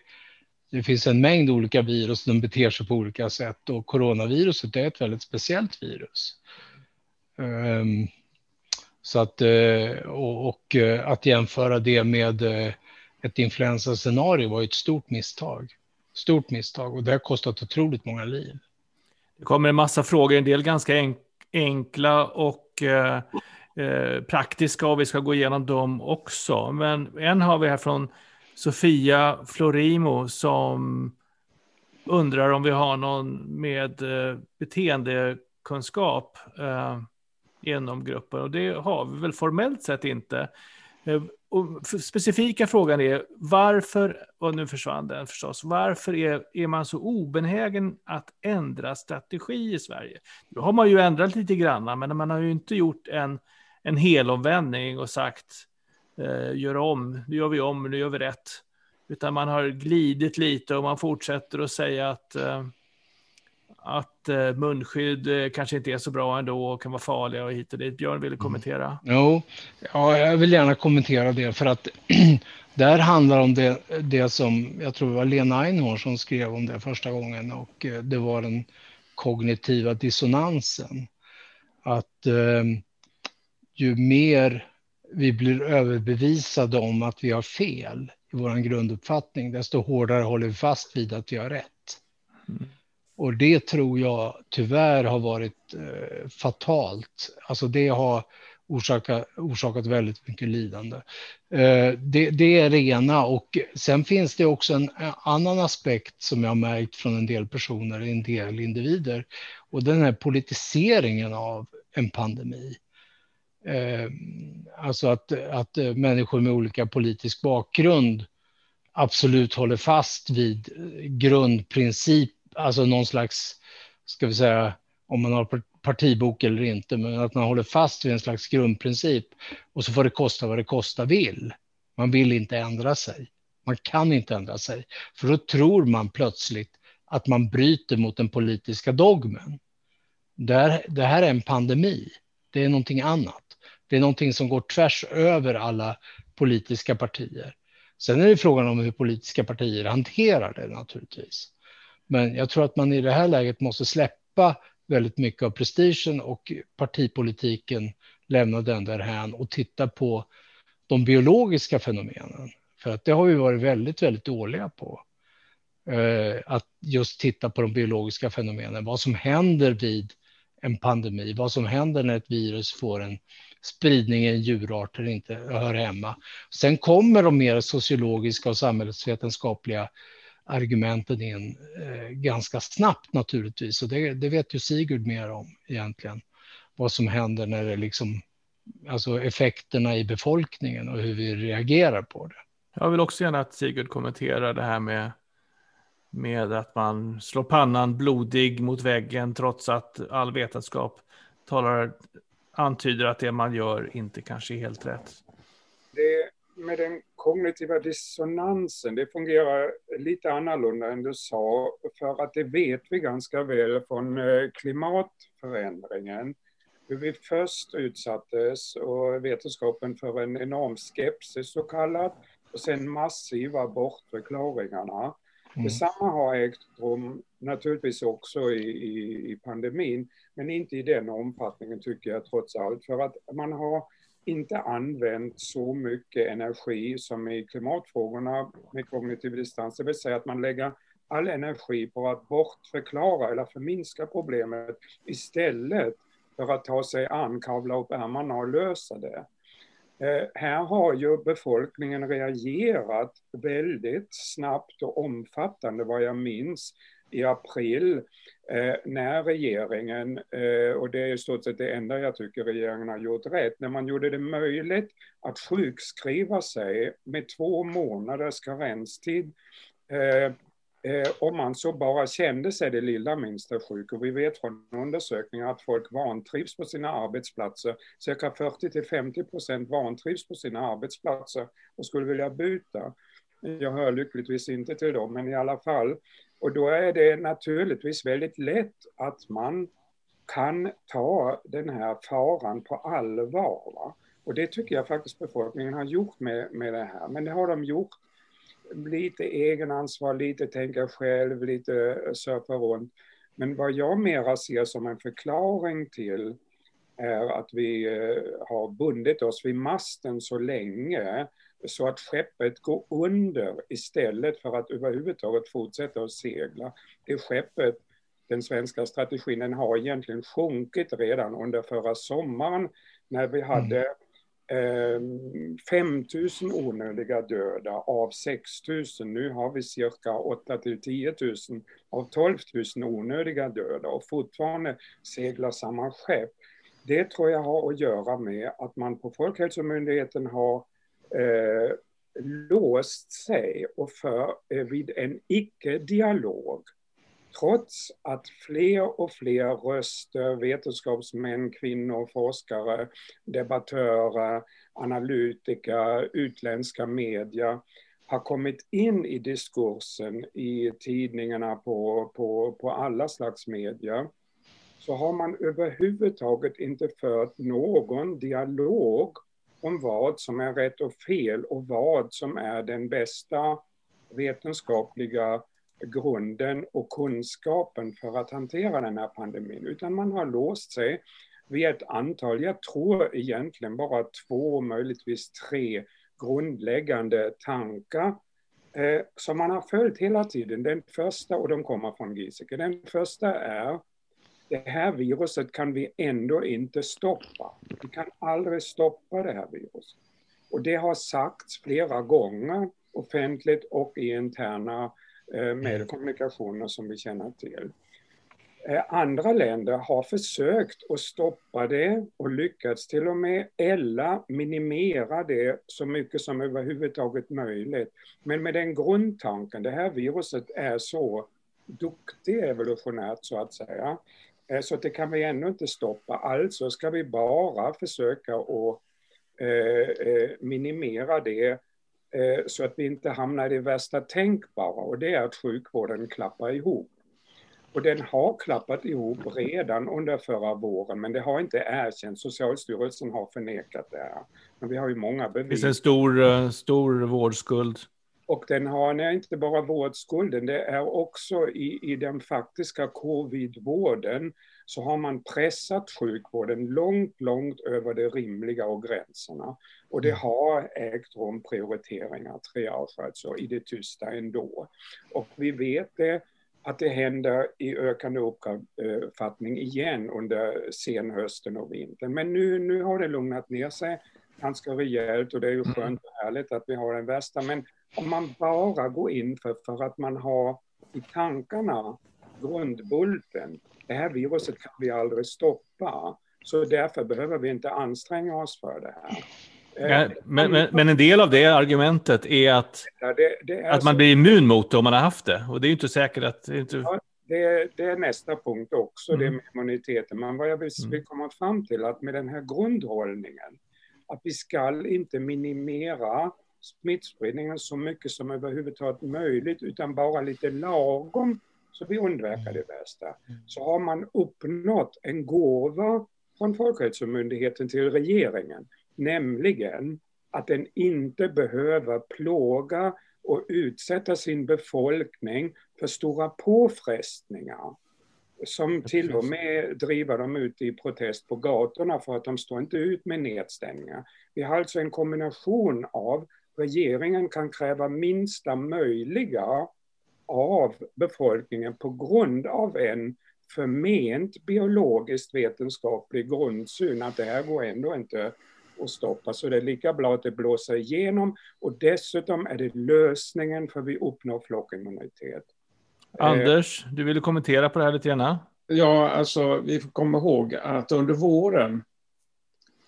det finns en mängd olika virus, de beter sig på olika sätt och coronaviruset är ett väldigt speciellt virus. Um, så att, eh, och, och, eh, att jämföra det med eh, ett influensascenario var ett stort misstag. Stort misstag och det har kostat otroligt många liv. Det kommer en massa frågor, en del ganska enkla och eh, Eh, praktiska och vi ska gå igenom dem också. Men en har vi här från Sofia Florimo som undrar om vi har någon med eh, beteendekunskap genom inom gruppen. Och det har vi väl formellt sett inte. Eh, och specifika frågan är varför, och nu försvann den förstås, varför är, är man så obenägen att ändra strategi i Sverige? Nu har man ju ändrat lite grann, men man har ju inte gjort en en helomvändning och sagt eh, gör om, nu gör vi om, nu gör vi rätt. Utan man har glidit lite och man fortsätter att säga att, eh, att eh, munskydd eh, kanske inte är så bra ändå och kan vara farliga och hit och dit. Björn ville kommentera. Mm. Jo, ja, jag vill gärna kommentera det för att där handlar om det, det som jag tror det var Lena Einhorn som skrev om det första gången och eh, det var den kognitiva dissonansen. Att eh, ju mer vi blir överbevisade om att vi har fel i vår grunduppfattning, desto hårdare håller vi fast vid att vi har rätt. Mm. Och det tror jag tyvärr har varit eh, fatalt. Alltså det har orsakat, orsakat väldigt mycket lidande. Eh, det, det, är det ena och sen finns det också en annan aspekt som jag har märkt från en del personer, en del individer och den här politiseringen av en pandemi. Eh, alltså att, att eh, människor med olika politisk bakgrund absolut håller fast vid eh, grundprincipen alltså någon slags, ska vi säga, om man har partibok eller inte, men att man håller fast vid en slags grundprincip och så får det kosta vad det kosta vill. Man vill inte ändra sig. Man kan inte ändra sig, för då tror man plötsligt att man bryter mot den politiska dogmen. Det här är en pandemi. Det är någonting annat. Det är någonting som går tvärs över alla politiska partier. Sen är det frågan om hur politiska partier hanterar det naturligtvis. Men jag tror att man i det här läget måste släppa väldigt mycket av prestigen och partipolitiken, lämna den därhän och titta på de biologiska fenomenen. För att det har vi varit väldigt, väldigt dåliga på. Eh, att just titta på de biologiska fenomenen, vad som händer vid en pandemi, vad som händer när ett virus får en spridning i en djurart djurarter inte hör hemma. Sen kommer de mer sociologiska och samhällsvetenskapliga argumenten in eh, ganska snabbt naturligtvis. Och det, det, vet ju Sigurd mer om egentligen. Vad som händer när det liksom, alltså effekterna i befolkningen och hur vi reagerar på det. Jag vill också gärna att Sigurd kommenterar det här med, med att man slår pannan blodig mot väggen trots att all vetenskap talar antyder att det man gör inte kanske är helt rätt. Det med den kognitiva dissonansen, det fungerar lite annorlunda än du sa, för att det vet vi ganska väl från eh, klimatförändringen. Hur vi först utsattes och vetenskapen för en enorm skepsis så kallat och sen massiva bortförklaringarna. Mm. Detsamma har ägt rum naturligtvis också i, i, i, pandemin, men inte i den omfattningen tycker jag trots allt. För att man har inte använt så mycket energi som i klimatfrågorna med kognitiv distans, det vill säga att man lägger all energi på att bortförklara eller förminska problemet istället för att ta sig an, kavla upp ärmarna och lösa det. Eh, här har ju befolkningen reagerat väldigt snabbt och omfattande vad jag minns i april eh, när regeringen, eh, och det är i stort sett det enda jag tycker regeringen har gjort rätt, när man gjorde det möjligt att sjukskriva sig med två månaders karenstid eh, Eh, om man så bara kände sig det lilla minsta sjuk, och vi vet från undersökningar att folk vantrivs på sina arbetsplatser, cirka 40-50 procent vantrivs på sina arbetsplatser och skulle vilja byta. Jag hör lyckligtvis inte till dem, men i alla fall. Och då är det naturligtvis väldigt lätt att man kan ta den här faran på allvar. Va? Och det tycker jag faktiskt befolkningen har gjort med, med det här. Men det har de gjort lite egenansvar, lite tänka själv, lite eh, surfa runt. Men vad jag mera ser som en förklaring till är att vi eh, har bundit oss vid masten så länge så att skeppet går under istället för att överhuvudtaget fortsätta att segla. Det skeppet, den svenska strategin, den har egentligen sjunkit redan under förra sommaren när vi hade mm 5 000 onödiga döda av 6 000. Nu har vi cirka 8 till 10 000 av 12 000 onödiga döda och fortfarande seglar samma skepp. Det tror jag har att göra med att man på Folkhälsomyndigheten har eh, låst sig och för eh, vid en icke-dialog trots att fler och fler röster, vetenskapsmän, kvinnor, forskare, debattörer, analytiker, utländska media har kommit in i diskursen i tidningarna på, på, på alla slags medier, så har man överhuvudtaget inte fört någon dialog om vad som är rätt och fel och vad som är den bästa vetenskapliga grunden och kunskapen för att hantera den här pandemin, utan man har låst sig vid ett antal, jag tror egentligen bara två, möjligtvis tre grundläggande tankar eh, som man har följt hela tiden. Den första, och de kommer från Giesecke, den första är det här viruset kan vi ändå inte stoppa. Vi kan aldrig stoppa det här viruset. Och det har sagts flera gånger offentligt och i interna Eh, med kommunikationer som vi känner till. Eh, andra länder har försökt att stoppa det och lyckats till och med eller minimera det så mycket som överhuvudtaget möjligt. Men med den grundtanken, det här viruset är så duktigt evolutionärt så att säga, Eh, så det kan vi ännu inte stoppa. Alltså ska vi bara försöka att eh, eh, minimera det så att vi inte hamnar i det värsta tänkbara och det är att sjukvården klappar ihop. Och den har klappat ihop redan under förra våren, men det har inte erkänts. Socialstyrelsen har förnekat det här. Men vi har ju många bevis. Det finns en stor, stor vårdskuld. Och den har inte bara vårdskulden, det är också i, i den faktiska covid-vården så har man pressat sjukvården långt, långt över det rimliga och gränserna. Och det mm. har ägt rum prioriteringar, triage alltså, i det tysta ändå. Och vi vet det, att det händer i ökande uppfattning igen under senhösten och vintern. Men nu, nu har det lugnat ner sig ganska rejält och det är ju mm. skönt och härligt att vi har den värsta. Men om man bara går in för, för att man har i tankarna grundbulten, det här viruset kan vi aldrig stoppa, så därför behöver vi inte anstränga oss för det här. Ja, eh, men, men, men, en del av det argumentet är att, ja, det, det är att man blir immun mot det om man har haft det. Och det är ju inte säkert att... Det är, inte... ja, det, är nästa punkt också, mm. det med immuniteten. Men vad jag vill, mm. vill komma fram till att med den här grundhållningen, att vi ska inte minimera smittspridningen så mycket som överhuvudtaget möjligt, utan bara lite lagom så vi undviker det värsta. Mm. Så har man uppnått en gåva från Folkhälsomyndigheten till regeringen, nämligen att den inte behöver plåga och utsätta sin befolkning för stora påfrestningar som till och med driver dem ut i protest på gatorna för att de står inte ut med nedstängningar. Vi har alltså en kombination av regeringen kan kräva minsta möjliga av befolkningen på grund av en förment biologiskt vetenskaplig grundsyn att det här går ändå inte att stoppa. Så det är lika bra att det blåser igenom och dessutom är det lösningen för vi uppnår flockimmunitet. Anders, du ville kommentera på det här lite grann? Ja, alltså vi får komma ihåg att under våren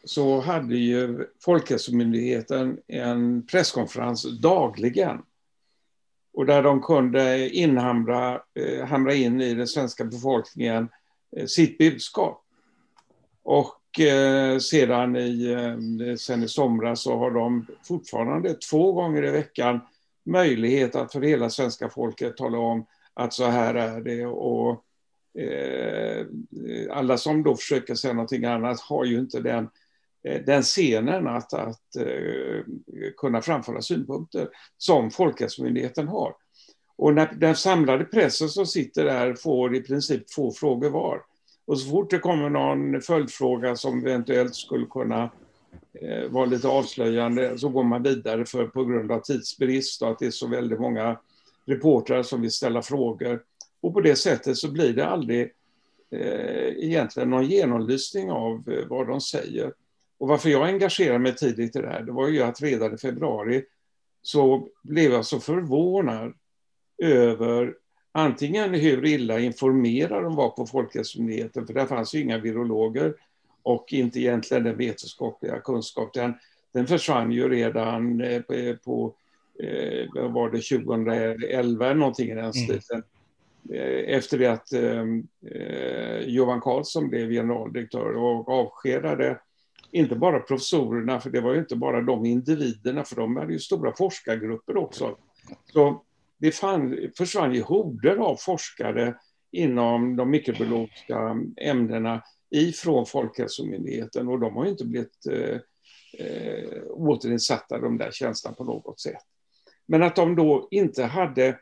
så hade ju Folkhälsomyndigheten en presskonferens dagligen. Och där de kunde inhamra, eh, hamra in i den svenska befolkningen eh, sitt budskap. Och eh, sedan i, eh, sen i somras så har de fortfarande två gånger i veckan möjlighet att för hela svenska folket tala om att så här är det. Och eh, alla som då försöker säga någonting annat har ju inte den Eh, den scenen att, att eh, kunna framföra synpunkter som Folkhälsomyndigheten har. Och när den samlade pressen som sitter där får i princip två frågor var. Och så fort det kommer någon följdfråga som eventuellt skulle kunna eh, vara lite avslöjande så går man vidare för på grund av tidsbrist och att det är så väldigt många reportrar som vill ställa frågor. Och på det sättet så blir det aldrig eh, egentligen någon genomlysning av eh, vad de säger. Och varför jag engagerade mig tidigt i det här, det var ju att redan i februari så blev jag så förvånad över antingen hur illa informerade de var på Folkhälsomyndigheten, för där fanns ju inga virologer, och inte egentligen den vetenskapliga kunskapen. Den försvann ju redan eh, på, på eh, var det 2011 någonting i den mm. stilen. Mm. Efter det att eh, eh, Johan Carlsson blev generaldirektör och avskedade inte bara professorerna, för det var ju inte bara de individerna, för de hade ju stora forskargrupper också. Så det fann, försvann ju horder av forskare inom de mikrobiologiska ämnena ifrån Folkhälsomyndigheten och de har ju inte blivit eh, eh, återinsatta, de där tjänsterna på något sätt. Men att de då inte hade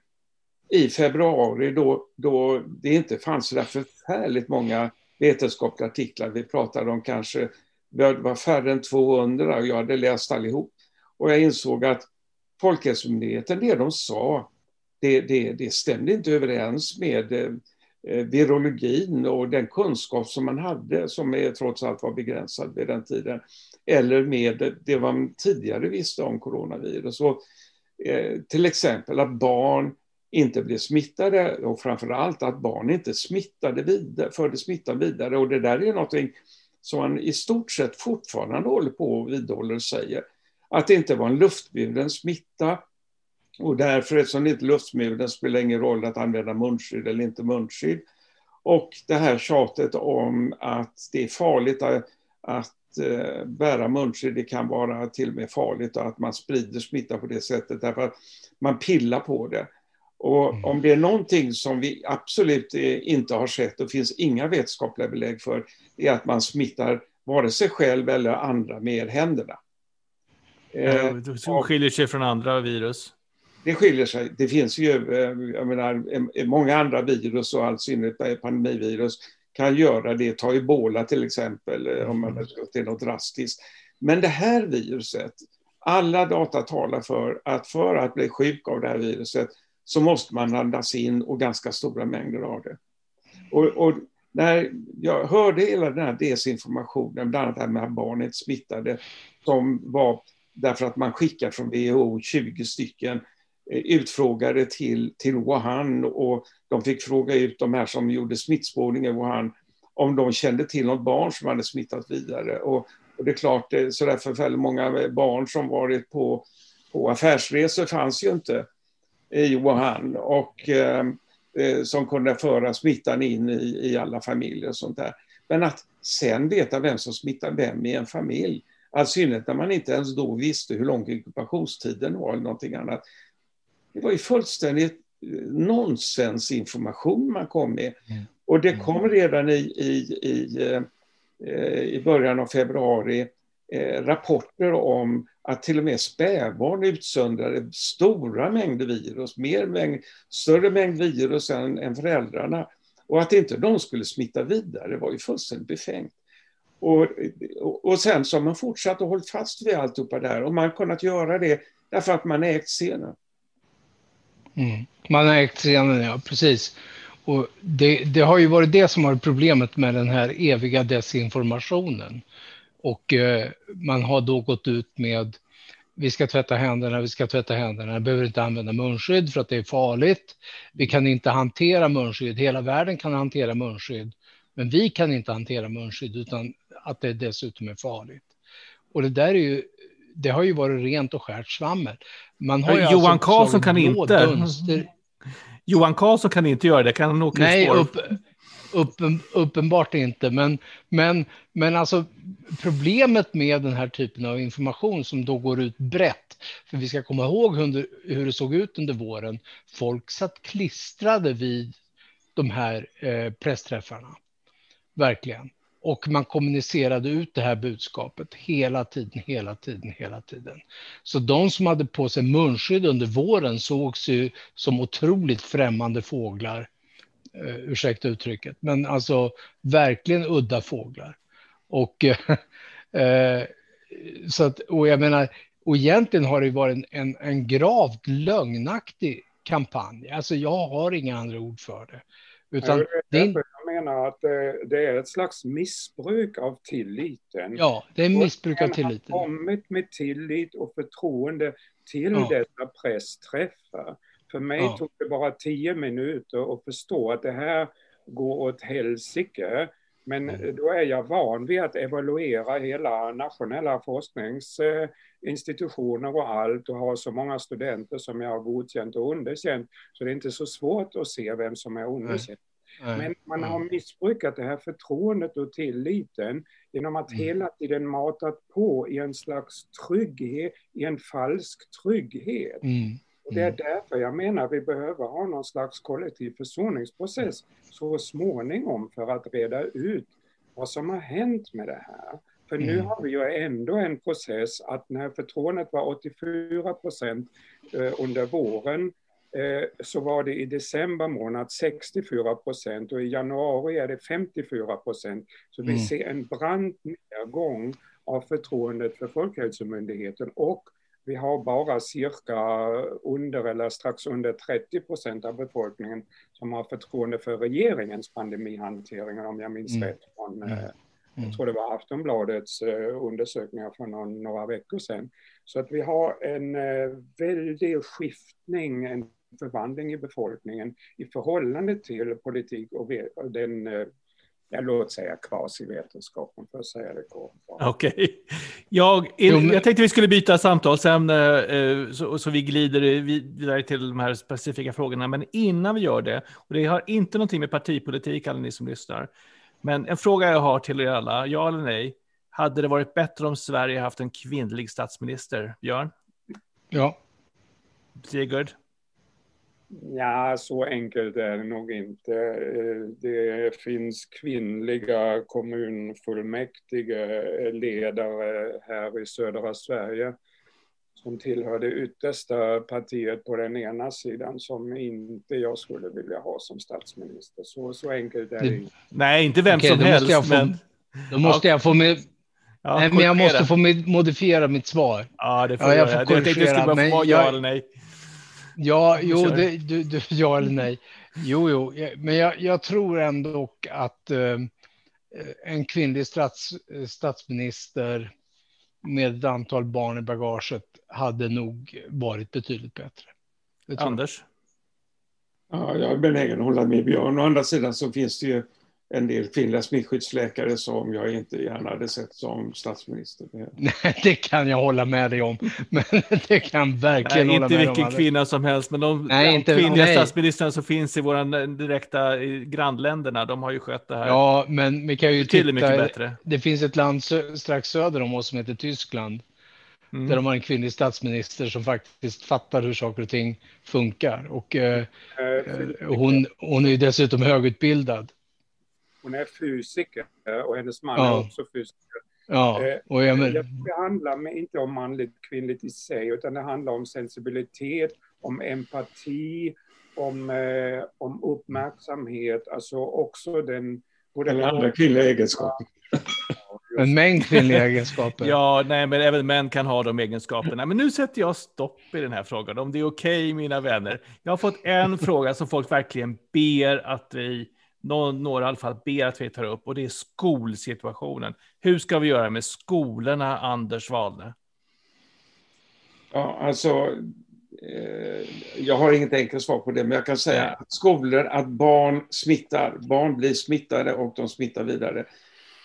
i februari, då, då det inte fanns så där förfärligt många vetenskapliga artiklar, vi pratade om kanske det var färre än 200 och jag hade läst allihop. Och jag insåg att Folkhälsomyndigheten, det de sa, det, det, det stämde inte överens med eh, virologin och den kunskap som man hade, som är, trots allt var begränsad vid den tiden, eller med det man tidigare visste om coronavirus. Och, eh, till exempel att barn inte blev smittade och framför allt att barn inte smittade vidare, förde smittan vidare. Och det där är någonting som man i stort sett fortfarande håller på och vidhåller och säger. Att det inte var en luftburen smitta och därför, eftersom det inte är luftburen, spelar ingen roll att använda munskydd eller inte munskydd. Och det här tjatet om att det är farligt att, att eh, bära munskydd, det kan vara till och med farligt och att man sprider smitta på det sättet därför att man pillar på det. Och mm. om det är någonting som vi absolut inte har sett och finns inga vetenskapliga belägg för, är att man smittar vare sig själv eller andra med händerna. Eh, det skiljer sig från andra virus? Det skiljer sig. Det finns ju, eh, jag menar, många andra virus och all synnerhet pandemivirus kan göra det. Ta ebola till exempel, eh, om man mm. till något drastiskt. Men det här viruset, alla data talar för att för att bli sjuk av det här viruset så måste man andas in och ganska stora mängder av det. Och, och när jag hörde hela den här desinformationen, bland annat det här med att barnet smittade, som var därför att man skickar från WHO 20 stycken eh, utfrågade till, till Wuhan och de fick fråga ut de här som gjorde smittspårning i Wuhan om de kände till något barn som hade smittat vidare. Och, och det är klart, eh, så där förfärligt många barn som varit på, på affärsresor fanns ju inte i Wuhan och eh, eh, som kunde föra smittan in i, i alla familjer och sånt där. Men att sen veta vem som smittar vem i en familj, i synnerhet när man inte ens då visste hur lång inkubationstiden var eller någonting annat. Det var ju fullständigt eh, nonsensinformation man kom med. Mm. Och det kom redan i, i, i, i början av februari rapporter om att till och med spädbarn utsöndrade stora mängder virus, mer mängd, större mängd virus än, än föräldrarna. Och att inte de skulle smitta vidare var ju fullständigt befängt. Och, och, och sen så har man fortsatt och hållit fast vid alltihopa där och man har kunnat göra det därför att man ägt scenen. Mm. Man har ägt scenen, ja precis. Och det, det, har ju varit det som har varit problemet med den här eviga desinformationen. Och eh, man har då gått ut med vi ska tvätta händerna, vi ska tvätta händerna, vi behöver inte använda munskydd för att det är farligt. Vi kan inte hantera munskydd, hela världen kan hantera munskydd, men vi kan inte hantera munskydd utan att det dessutom är farligt. Och det där är ju, det har ju varit rent och skärt svammel. Man har Johan alltså Karlsson kan inte. Dunster. Johan Karlsson kan inte göra det, kan han åka Nej, upp, Uppen, uppenbart inte, men, men, men alltså problemet med den här typen av information som då går ut brett, för vi ska komma ihåg hur, hur det såg ut under våren. Folk satt klistrade vid de här eh, pressträffarna, verkligen. Och man kommunicerade ut det här budskapet hela tiden, hela tiden, hela tiden. Så de som hade på sig munskydd under våren sågs ju som otroligt främmande fåglar eh, ursäkta uttrycket, men alltså verkligen udda fåglar. Och, eh, så att, och jag menar, och egentligen har det varit en, en, en gravt lögnaktig kampanj. Alltså jag har inga andra ord för det. Utan det är jag menar att det, det, är ett slags missbruk av tilliten. Ja, det är missbruk av tilliten. har kommit med tillit och förtroende till ja. dessa pressträffar. För mig ja. tog det bara tio minuter att förstå att det här går åt helsike. Men mm. då är jag van vid att evaluera hela nationella forskningsinstitutioner och allt och ha så många studenter som jag har godkänt och underkänt. Så det är inte så svårt att se vem som är underkänd. Men man har mm. missbrukat det här förtroendet och tilliten genom att mm. hela tiden matat på i en slags trygghet, i en falsk trygghet. Mm. Och det är mm. därför jag menar vi behöver ha någon slags kollektiv försoningsprocess så småningom för att reda ut vad som har hänt med det här. För mm. nu har vi ju ändå en process att när förtroendet var 84 procent eh, under våren eh, så var det i december månad 64 procent och i januari är det 54 procent. Så vi mm. ser en brant nedgång av förtroendet för Folkhälsomyndigheten och vi har bara cirka under eller strax under 30 procent av befolkningen som har förtroende för regeringens pandemihantering, om jag minns mm. rätt från, mm. mm. jag tror det var Aftonbladets eh, undersökningar för någon, några veckor sedan. Så att vi har en eh, väldig skiftning, en förvandling i befolkningen i förhållande till politik och den jag låt säga kvasivetenskapen för att säga det kort. Okej. Okay. Jag, jag tänkte vi skulle byta samtalsämne eh, så, så vi glider vidare till de här specifika frågorna. Men innan vi gör det, och det har inte någonting med partipolitik, alla ni som lyssnar. Men en fråga jag har till er alla, ja eller nej. Hade det varit bättre om Sverige haft en kvinnlig statsminister? Björn? Ja. Sigurd? Ja, så enkelt är det nog inte. Eh, det finns kvinnliga kommunfullmäktige ledare här i södra Sverige som tillhör det yttersta partiet på den ena sidan som inte jag skulle vilja ha som statsminister. Så, så enkelt är det inte. Nej, inte vem Okej, som helst. Få, men... Då måste jag få med... Ja, nej, men jag måste få modifiera mitt svar. Ja, det får ja, jag. jag, jag tänkte jag skulle bara få ja eller nej. Ja, jo, det, du, du, ja eller nej. Jo, jo, men jag, jag tror ändå att eh, en kvinnlig stats, statsminister med ett antal barn i bagaget hade nog varit betydligt bättre. Anders? Ja, jag är benägen att hålla med Björn. Å andra sidan så finns det ju en del kvinnliga smittskyddsläkare som jag inte gärna hade sett som statsminister. Nej, det kan jag hålla med dig om. Men det kan verkligen nej, hålla med Inte vilken kvinna som helst, men de nej, inte, kvinnliga nej. statsministrarna som finns i våra direkta grannländerna, de har ju skött det här. Ja, men vi kan ju titta. Mycket bättre. Det finns ett land strax söder om oss som heter Tyskland. Mm. Där de har en kvinnlig statsminister som faktiskt fattar hur saker och ting funkar. Och eh, eh hon, hon är ju dessutom högutbildad. Hon är fysiker och hennes man ja. är också fysiker. Ja, eh, och jag men... Det handlar inte om manligt kvinnligt i sig, utan det handlar om sensibilitet, om empati, om, eh, om uppmärksamhet, alltså också den... Eller andra kvinnliga egenskaper. En mängd kvinnliga egenskaper. ja, nej, men även män kan ha de egenskaperna. Men nu sätter jag stopp i den här frågan, om det är okej, okay, mina vänner. Jag har fått en fråga som folk verkligen ber att vi några i alla fall ber att vi tar upp, och det är skolsituationen. Hur ska vi göra med skolorna, Anders Wahlne? Ja, alltså, eh, jag har inget enkelt svar på det, men jag kan säga ja. att skolor, att barn smittar. Barn blir smittade och de smittar vidare.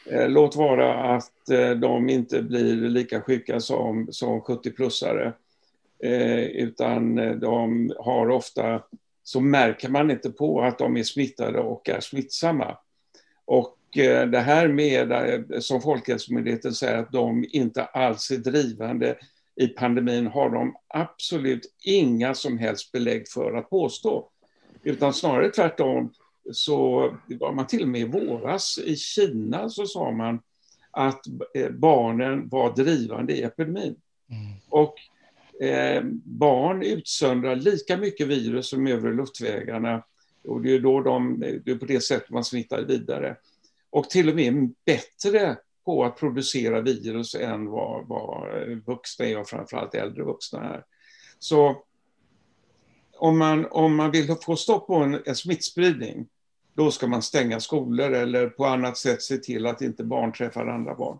Eh, låt vara att eh, de inte blir lika sjuka som, som 70-plussare, eh, utan de har ofta, så märker man inte på att de är smittade och är smittsamma. Och det här med, som Folkhälsomyndigheten säger, att de inte alls är drivande i pandemin har de absolut inga som helst belägg för att påstå. Utan snarare tvärtom så var man till och med i våras i Kina så sa man att eh, barnen var drivande i epidemin. Mm. Och eh, barn utsöndrar lika mycket virus som övre luftvägarna och det är, då de, det är på det sättet man smittar vidare. Och till och med bättre på att producera virus än vad, vad vuxna är och framförallt äldre vuxna är. Så om man, om man vill få stopp på en, en smittspridning, då ska man stänga skolor eller på annat sätt se till att inte barn träffar andra barn.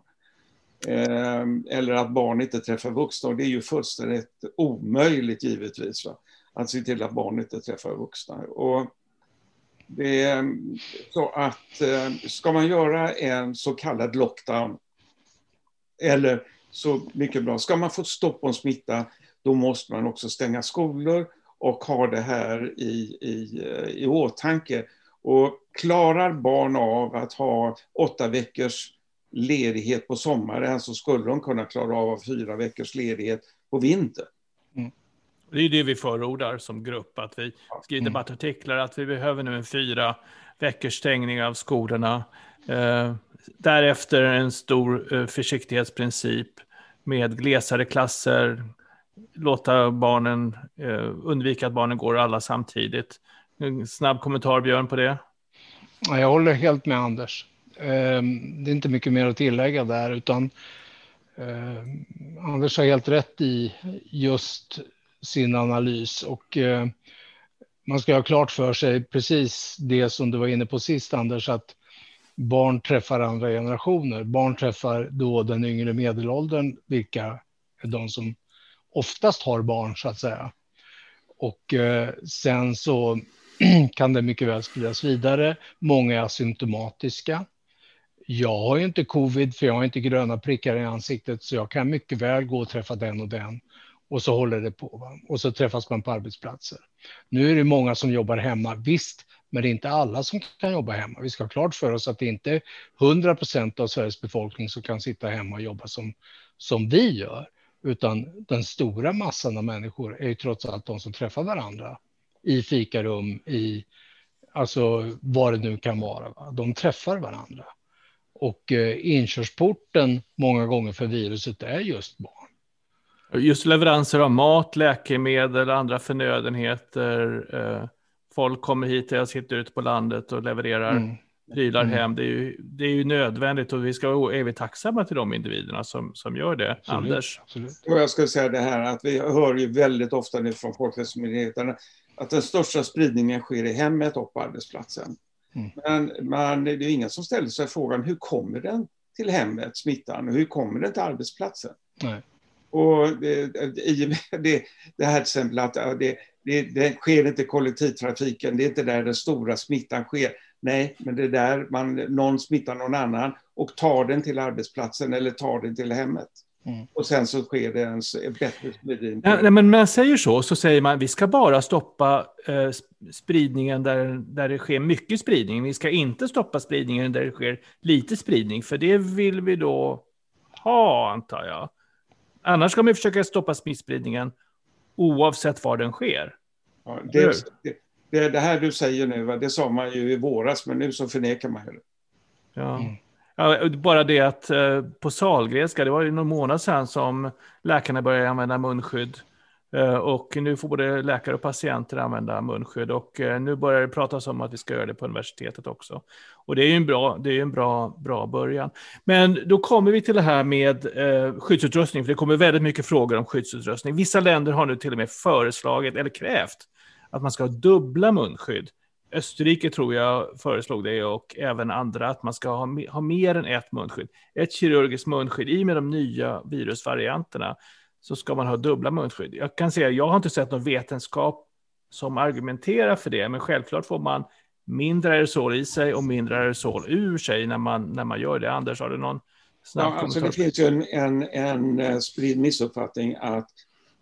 Ehm, eller att barn inte träffar vuxna. Och det är ju fullständigt omöjligt givetvis. Va? Att se till att barn inte träffar vuxna. Och det, ehm, så att ehm, ska man göra en så kallad lockdown, eller så mycket bra, ska man få stopp på en smitta, då måste man också stänga skolor och ha det här i, i, eh, i åtanke. Och klarar barn av att ha åtta veckors ledighet på sommaren så skulle de kunna klara av fyra veckors ledighet på vintern. Mm. Det är det vi förordar som grupp, att vi skriver mm. debattartiklar, att vi behöver nu en fyra veckors stängning av skolorna. Eh, därefter en stor eh, försiktighetsprincip med glesare klasser, låta barnen, eh, undvika att barnen går alla samtidigt. En snabb kommentar, Björn, på det? Jag håller helt med Anders. Ehm, det är inte mycket mer att tillägga där, utan ehm, Anders har helt rätt i just sin analys och ehm, man ska ha klart för sig precis det som du var inne på sist, Anders, att barn träffar andra generationer. Barn träffar då den yngre medelåldern, vilka är de som oftast har barn, så att säga. Och eh, sen så kan det mycket väl spridas vidare. Många är asymptomatiska. Jag har ju inte covid, för jag har inte gröna prickar i ansiktet, så jag kan mycket väl gå och träffa den och den. Och så håller det på. Va? Och så träffas man på arbetsplatser. Nu är det många som jobbar hemma, visst, men det är inte alla som kan jobba hemma. Vi ska ha klart för oss att det inte är 100 procent av Sveriges befolkning som kan sitta hemma och jobba som, som vi gör, utan den stora massan av människor är ju trots allt de som träffar varandra i fikarum, i alltså vad det nu kan vara. Va? De träffar varandra. Och eh, inkörsporten många gånger för viruset är just barn. Just leveranser av mat, läkemedel, andra förnödenheter. Eh, folk kommer hit, jag sitter ute på landet och levererar mm. prylar mm. hem. Det är, ju, det är ju nödvändigt och vi ska är vi tacksamma till de individerna som, som gör det. Absolut. Anders? Absolut. Och jag skulle säga det här att vi hör ju väldigt ofta nu från Folkhälsomyndigheten att den största spridningen sker i hemmet och på arbetsplatsen. Mm. Men man, det är ingen som ställer sig frågan hur kommer den till hemmet, smittan, och hur kommer den till arbetsplatsen? Nej. Och det, i det, det här till exempel att det, det, det sker inte i kollektivtrafiken, det är inte där den stora smittan sker. Nej, men det är där man, någon smittar någon annan och tar den till arbetsplatsen eller tar den till hemmet. Mm. Och sen så sker det en bättre spridning. Ja, nej, men när man säger så, så säger man vi ska bara stoppa eh, spridningen där, där det sker mycket spridning. Vi ska inte stoppa spridningen där det sker lite spridning, för det vill vi då ha, antar jag. Annars ska man försöka stoppa smittspridningen oavsett var den sker. Ja, det, det, det, här du säger nu, det sa man ju i våras, men nu så förnekar man det. Ja. Mm. Ja, bara det att eh, på Salgrenska, det var ju någon månad sedan som läkarna började använda munskydd. Eh, och nu får både läkare och patienter använda munskydd. Och eh, nu börjar det pratas om att vi ska göra det på universitetet också. Och det är ju en bra, det är en bra, bra början. Men då kommer vi till det här med eh, skyddsutrustning, för det kommer väldigt mycket frågor om skyddsutrustning. Vissa länder har nu till och med föreslagit, eller krävt, att man ska ha dubbla munskydd Österrike tror jag föreslog det och även andra att man ska ha, ha mer än ett munskydd. Ett kirurgiskt munskydd. I med de nya virusvarianterna så ska man ha dubbla munskydd. Jag kan säga, jag har inte sett någon vetenskap som argumenterar för det, men självklart får man mindre aerosol i sig och mindre aerosol ur sig när man, när man gör det. Anders, har du någon snabb ja, alltså Det finns ju en, en, en eh, spridd missuppfattning att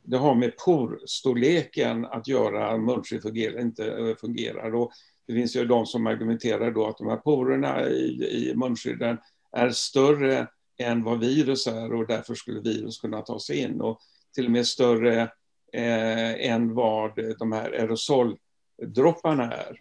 det har med porstorleken att göra, munskydd fungerar, inte eh, fungerar. Och det finns ju de som argumenterar då att de här porerna i, i munskydden är större än vad virus är och därför skulle virus kunna ta sig in. Och till och med större eh, än vad de här aerosoldropparna är.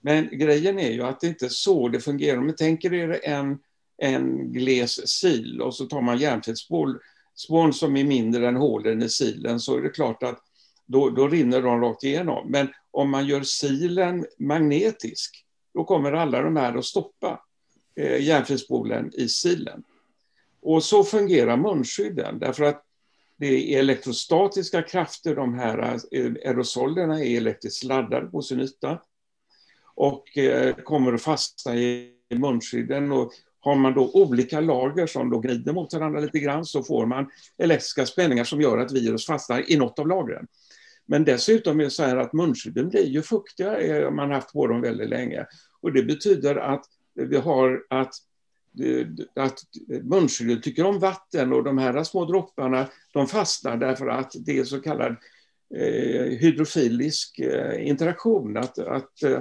Men grejen är ju att det inte är så det fungerar. Om ni tänker er en, en gles sil och så tar man järnfetspål spån som är mindre än hålen i silen så är det klart att då, då rinner de rakt igenom. Men om man gör silen magnetisk då kommer alla de här att stoppa eh, järnfilspolen i silen. Och så fungerar munskydden därför att det är elektrostatiska krafter, de här eh, aerosolerna är elektriskt laddade på sin yta och eh, kommer att fastna i munskydden. Och har man då olika lager som då gnider mot varandra lite grann så får man elektriska spänningar som gör att virus fastnar i något av lagren. Men dessutom är det så här att munskydden blir ju fuktiga, eh, man har haft på dem väldigt länge. Och det betyder att vi har att eh, att munskyddet tycker om vatten och de här små dropparna de fastnar därför att det är så kallad eh, hydrofilisk eh, interaktion. Att, att Eh,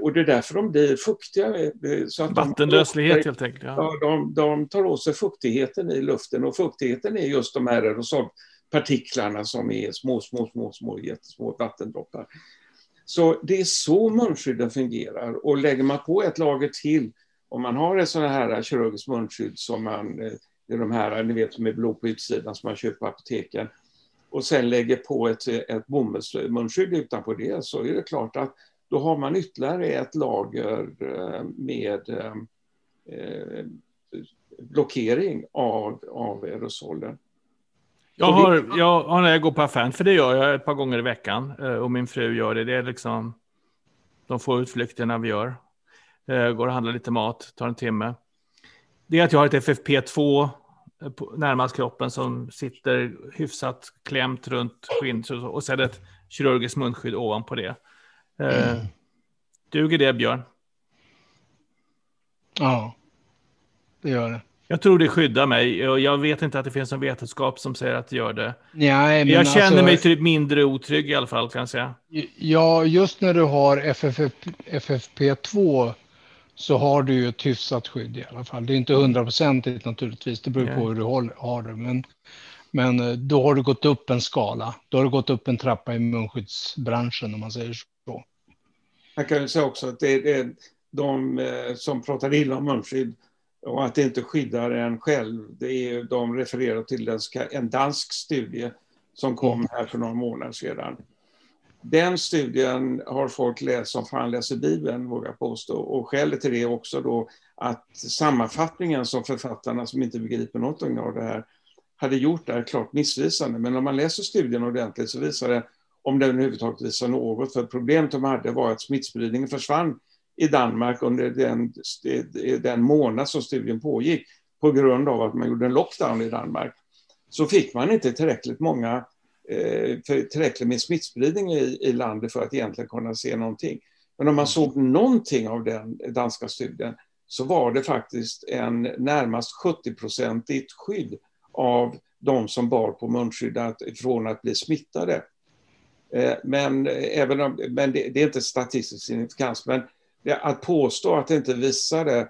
och det är därför de blir fuktiga. Eh, så att Vattenlöslighet helt enkelt. Ja. de, de, tar åt sig fuktigheten i luften och fuktigheten är just de här aerosolpartiklarna som är små, små, små, små, jättesmå vattendroppar. Så det är så munskydden fungerar och lägger man på ett lager till, om man har ett sådant här kirurgiskt munskydd som man, det eh, är de här, ni vet som är blå på utsidan som man köper på apoteken, och sen lägger på ett, ett bomullsmunskydd utanpå det så är det klart att då har man ytterligare ett lager eh, med eh, eh, blockering av, av aerosolen. Jag har, jag har när jag går på affären, för det gör jag ett par gånger i veckan och min fru gör det. Det är liksom de få utflykterna vi gör. Går och handlar lite mat, tar en timme. Det är att jag har ett FFP2 närmast kroppen som sitter hyfsat klämt runt skinnet och sen ett kirurgiskt munskydd ovanpå det. Eh, duger det, Björn? Ja, det gör det. Jag tror det skyddar mig och jag vet inte att det finns någon vetenskap som säger att det gör det. Nej, men jag känner alltså, mig typ mindre otrygg i alla fall kan jag säga. Ja, just när du har FFP, FFP2 så har du ju ett hyfsat skydd i alla fall. Det är inte hundraprocentigt naturligtvis, det beror på hur du har det. Men, men eh, då har du gått upp en skala. Då har du gått upp en trappa i munskyddsbranschen om man säger så. Man kan ju säga också att det är de eh, som pratar illa om munskydd och att det inte skyddar en själv. Det är, de refererar till en dansk studie som kom mm. här för några månader sedan. Den studien har folk läst som fan läser Bibeln, vågar jag påstå. Och skälet till det är också då att sammanfattningen som författarna, som inte begriper något av det här, hade gjort är klart missvisande. Men om man läser studien ordentligt så visar det om den överhuvudtaget visar något. För problemet de hade var att smittspridningen försvann i Danmark under den, den månad som studien pågick på grund av att man gjorde en lockdown i Danmark. Så fick man inte tillräckligt många eh, tillräckligt med smittspridning i, i landet för att egentligen kunna se någonting. Men om man mm. såg någonting av den danska studien så var det faktiskt en närmast 70-procentigt skydd av de som bar på munskydd från att bli smittade. Eh, men, eh, även om, men det, det är inte statistisk signifikans. Men att påstå att det inte visade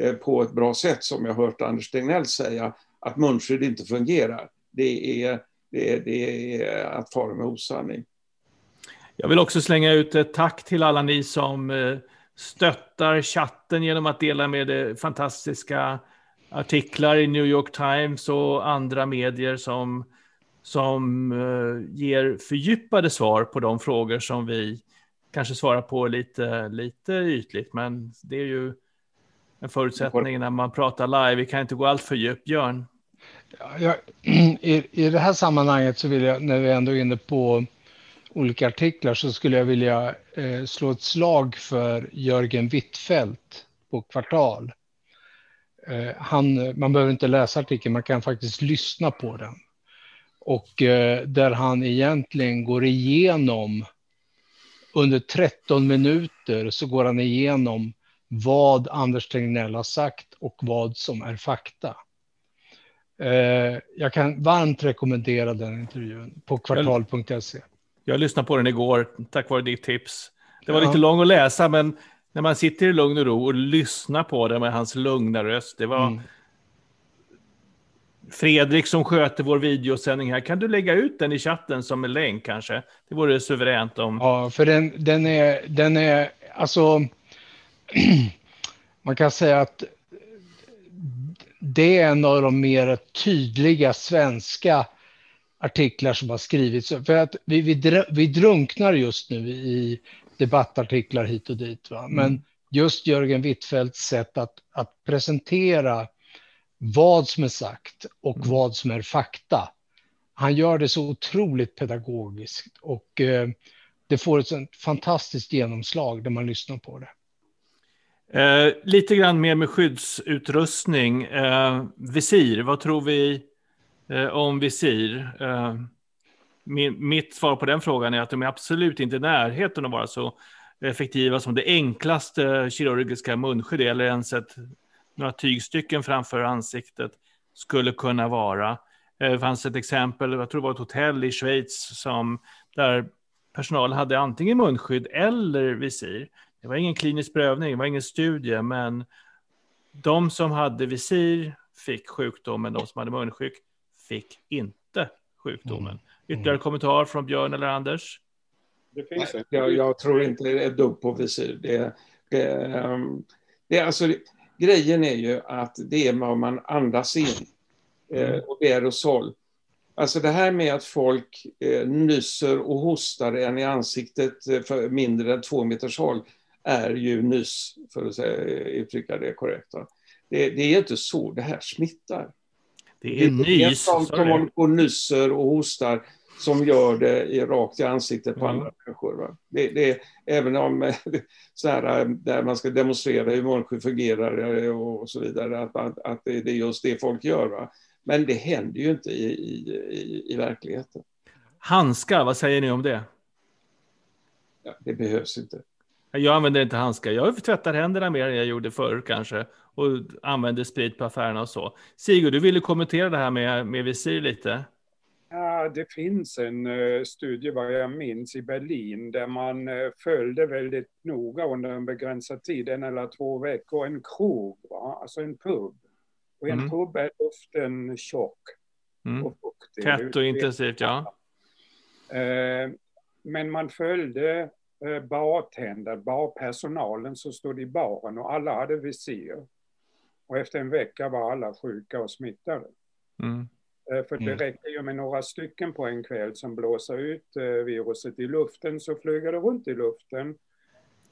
eh, på ett bra sätt, som jag hört Anders Tegnell säga, att munskydd inte fungerar, det är, det är, det är att fara med osanning. Jag vill också slänga ut ett tack till alla ni som stöttar chatten genom att dela med fantastiska artiklar i New York Times och andra medier som som eh, ger fördjupade svar på de frågor som vi kanske svarar på lite, lite ytligt. Men det är ju en förutsättning när man pratar live. Vi kan inte gå allt för djupt, Björn. Ja, jag, i, I det här sammanhanget så vill jag, när vi ändå är inne på olika artiklar så skulle jag vilja eh, slå ett slag för Jörgen Wittfeldt på Kvartal. Eh, han, man behöver inte läsa artikeln, man kan faktiskt lyssna på den. Och eh, där han egentligen går igenom, under 13 minuter så går han igenom vad Anders Tegnell har sagt och vad som är fakta. Eh, jag kan varmt rekommendera den intervjun på kvartal.se. Jag lyssnade på den igår tack vare ditt tips. Det var ja. lite lång att läsa, men när man sitter i lugn och ro och lyssnar på det med hans lugna röst, det var... Mm. Fredrik som sköter vår videosändning här, kan du lägga ut den i chatten som en länk kanske? Det vore suveränt om... Ja, för den, den är, den är, alltså, man kan säga att det är en av de mer tydliga svenska artiklar som har skrivits. För att vi, vi, vi drunknar just nu i debattartiklar hit och dit. Va? Men mm. just Jörgen Wittfeldts sätt att, att presentera vad som är sagt och mm. vad som är fakta. Han gör det så otroligt pedagogiskt och eh, det får ett sånt fantastiskt genomslag när man lyssnar på det. Eh, lite grann mer med skyddsutrustning. Eh, visir, vad tror vi eh, om visir? Eh, min, mitt svar på den frågan är att de är absolut inte i närheten att vara så effektiva som det enklaste kirurgiska munskydd eller ens ett, några tygstycken framför ansiktet skulle kunna vara. Eh, det fanns ett exempel, jag tror det var ett hotell i Schweiz som, där personalen hade antingen munskydd eller visir. Det var ingen klinisk prövning, det var ingen studie, men de som hade visir fick sjukdomen, de som hade munskydd fick inte sjukdomen. Mm. Ytterligare kommentar från Björn eller Anders? Det finns Nej, jag, jag, tror inte det är dugg på visir. Det, det, ehm, det, alltså, grejen är ju att det är vad man andas in. Eh, mm. och det är aerosol. Alltså det här med att folk eh, nyser och hostar en i ansiktet eh, för mindre än två meters håll är ju nyss, för att säga, uttrycka det korrekt. Det, det, är inte så det här smittar. Det är nys. Det är som, som håller på och nyser och hostar som gör det i, rakt i ansiktet på mm. andra människor. Det, det, även om så här, där man ska demonstrera hur munskydd fungerar och så vidare, att, att, att det, det, är just det folk gör. Va? Men det händer ju inte i, i, i, i verkligheten. Handskar, vad säger ni om det? Ja, det behövs inte. Jag använder inte handskar. Jag tvättar händerna mer än jag gjorde förr kanske. Och använder sprit på affärerna och så. Sigurd, du ville kommentera det här med, med visir lite. Ja, det finns en uh, studie, vad jag minns, i Berlin där man uh, följde väldigt noga under en begränsad tid, en eller två veckor, en krog, va? alltså en pub. Och i en mm. pub är luften tjock mm. och fuktig. Tätt och intensivt, ja. Uh, men man följde Eh, bartender, barpersonalen som stod i baren och alla hade visir. Och efter en vecka var alla sjuka och smittade. Mm. Eh, för det mm. räcker ju med några stycken på en kväll som blåser ut eh, viruset i luften så flyger det runt i luften.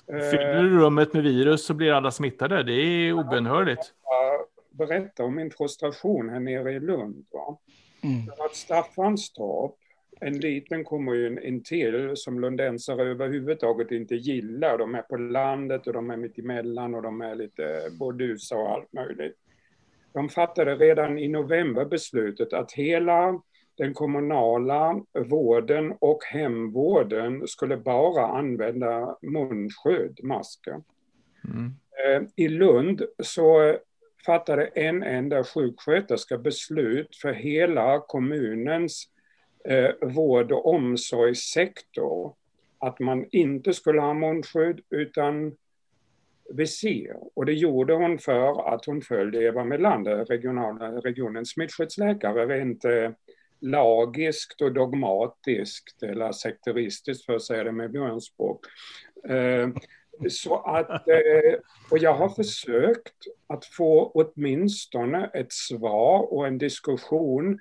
Fyller du rummet med virus så blir alla smittade. Det är obenhörligt. Jag berätta om min frustration här nere i Lund. Va? Mm. För att Staffanstorp en liten kommun intill som lundensare överhuvudtaget inte gillar. De är på landet och de är mitt emellan och de är lite burdusa och allt möjligt. De fattade redan i november beslutet att hela den kommunala vården och hemvården skulle bara använda munskydd, masker. Mm. Eh, I Lund så fattade en enda sjuksköterska beslut för hela kommunens eh, vård och omsorgssektor att man inte skulle ha munskydd utan visir. Och det gjorde hon för att hon följde Eva Melander, regionala, regionens smittskyddsläkare, rent eh, lagiskt och dogmatiskt eller sekteristiskt för att säga det med björnspråk. Eh, så att, eh, och jag har försökt att få åtminstone ett svar och en diskussion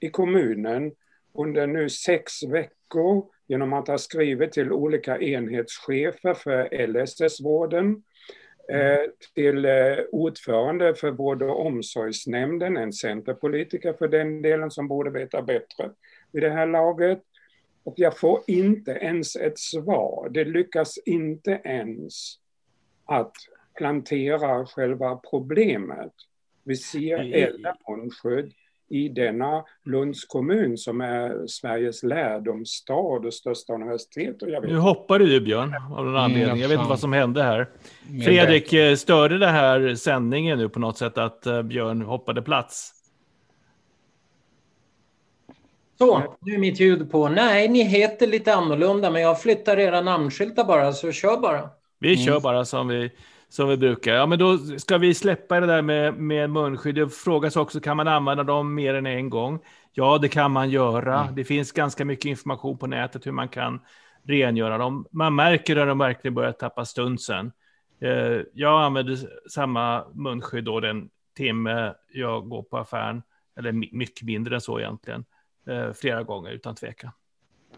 i kommunen under nu sex veckor genom att ha skrivit till olika enhetschefer för LSS-vården, till eh, ordförande för vård och omsorgsnämnden, en centerpolitiker för den delen som borde veta bättre vid det här laget, Och jag får inte ens ett svar. Det lyckas inte ens att plantera själva problemet. Vi ser elda munskydd i denna Lunds kommun som är Sveriges lärdomsstad och största universitet. Och jag vet. Nu hoppade du Björn av någon anledning. Jag vet inte vad som hände här. Fredrik, eh, störde det här sändningen nu på något sätt att eh, Björn hoppade plats? Så, nu är mitt ljud på. Nej, ni heter lite annorlunda, men jag flyttar era namnskyltar bara, så kör bara. Vi mm. kör bara som vi, som vi brukar. Ja, men då ska vi släppa det där med, med munskydd. Det frågas också, kan man använda dem mer än en gång? Ja, det kan man göra. Mm. Det finns ganska mycket information på nätet hur man kan rengöra dem. Man märker när de verkligen börjar tappa stunsen. Eh, jag använder samma munskydd då den timme jag går på affären, eller mycket mindre än så egentligen, eh, flera gånger utan tvekan.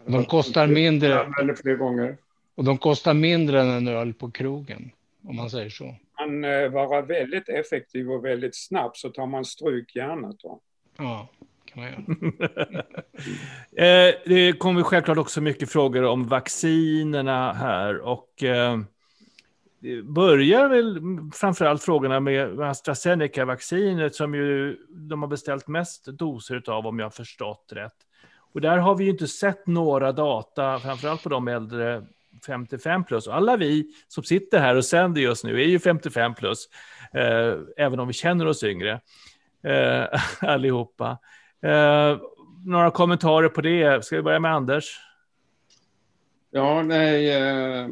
De kostar mindre. Eller fler gånger. Och de kostar mindre än en öl på krogen om man säger så. Man eh, vara väldigt effektiv och väldigt snabb så tar man strykjärnet. Då. Ja, kan man göra. eh, det kommer självklart också mycket frågor om vaccinerna här och eh, börjar väl framförallt frågorna med AstraZeneca-vaccinet som ju de har beställt mest doser av om jag har förstått rätt. Och där har vi ju inte sett några data, framförallt på de äldre 55 plus. Alla vi som sitter här och sänder just nu är ju 55 plus, eh, även om vi känner oss yngre eh, allihopa. Eh, några kommentarer på det? Ska vi börja med Anders? Ja, nej. Eh,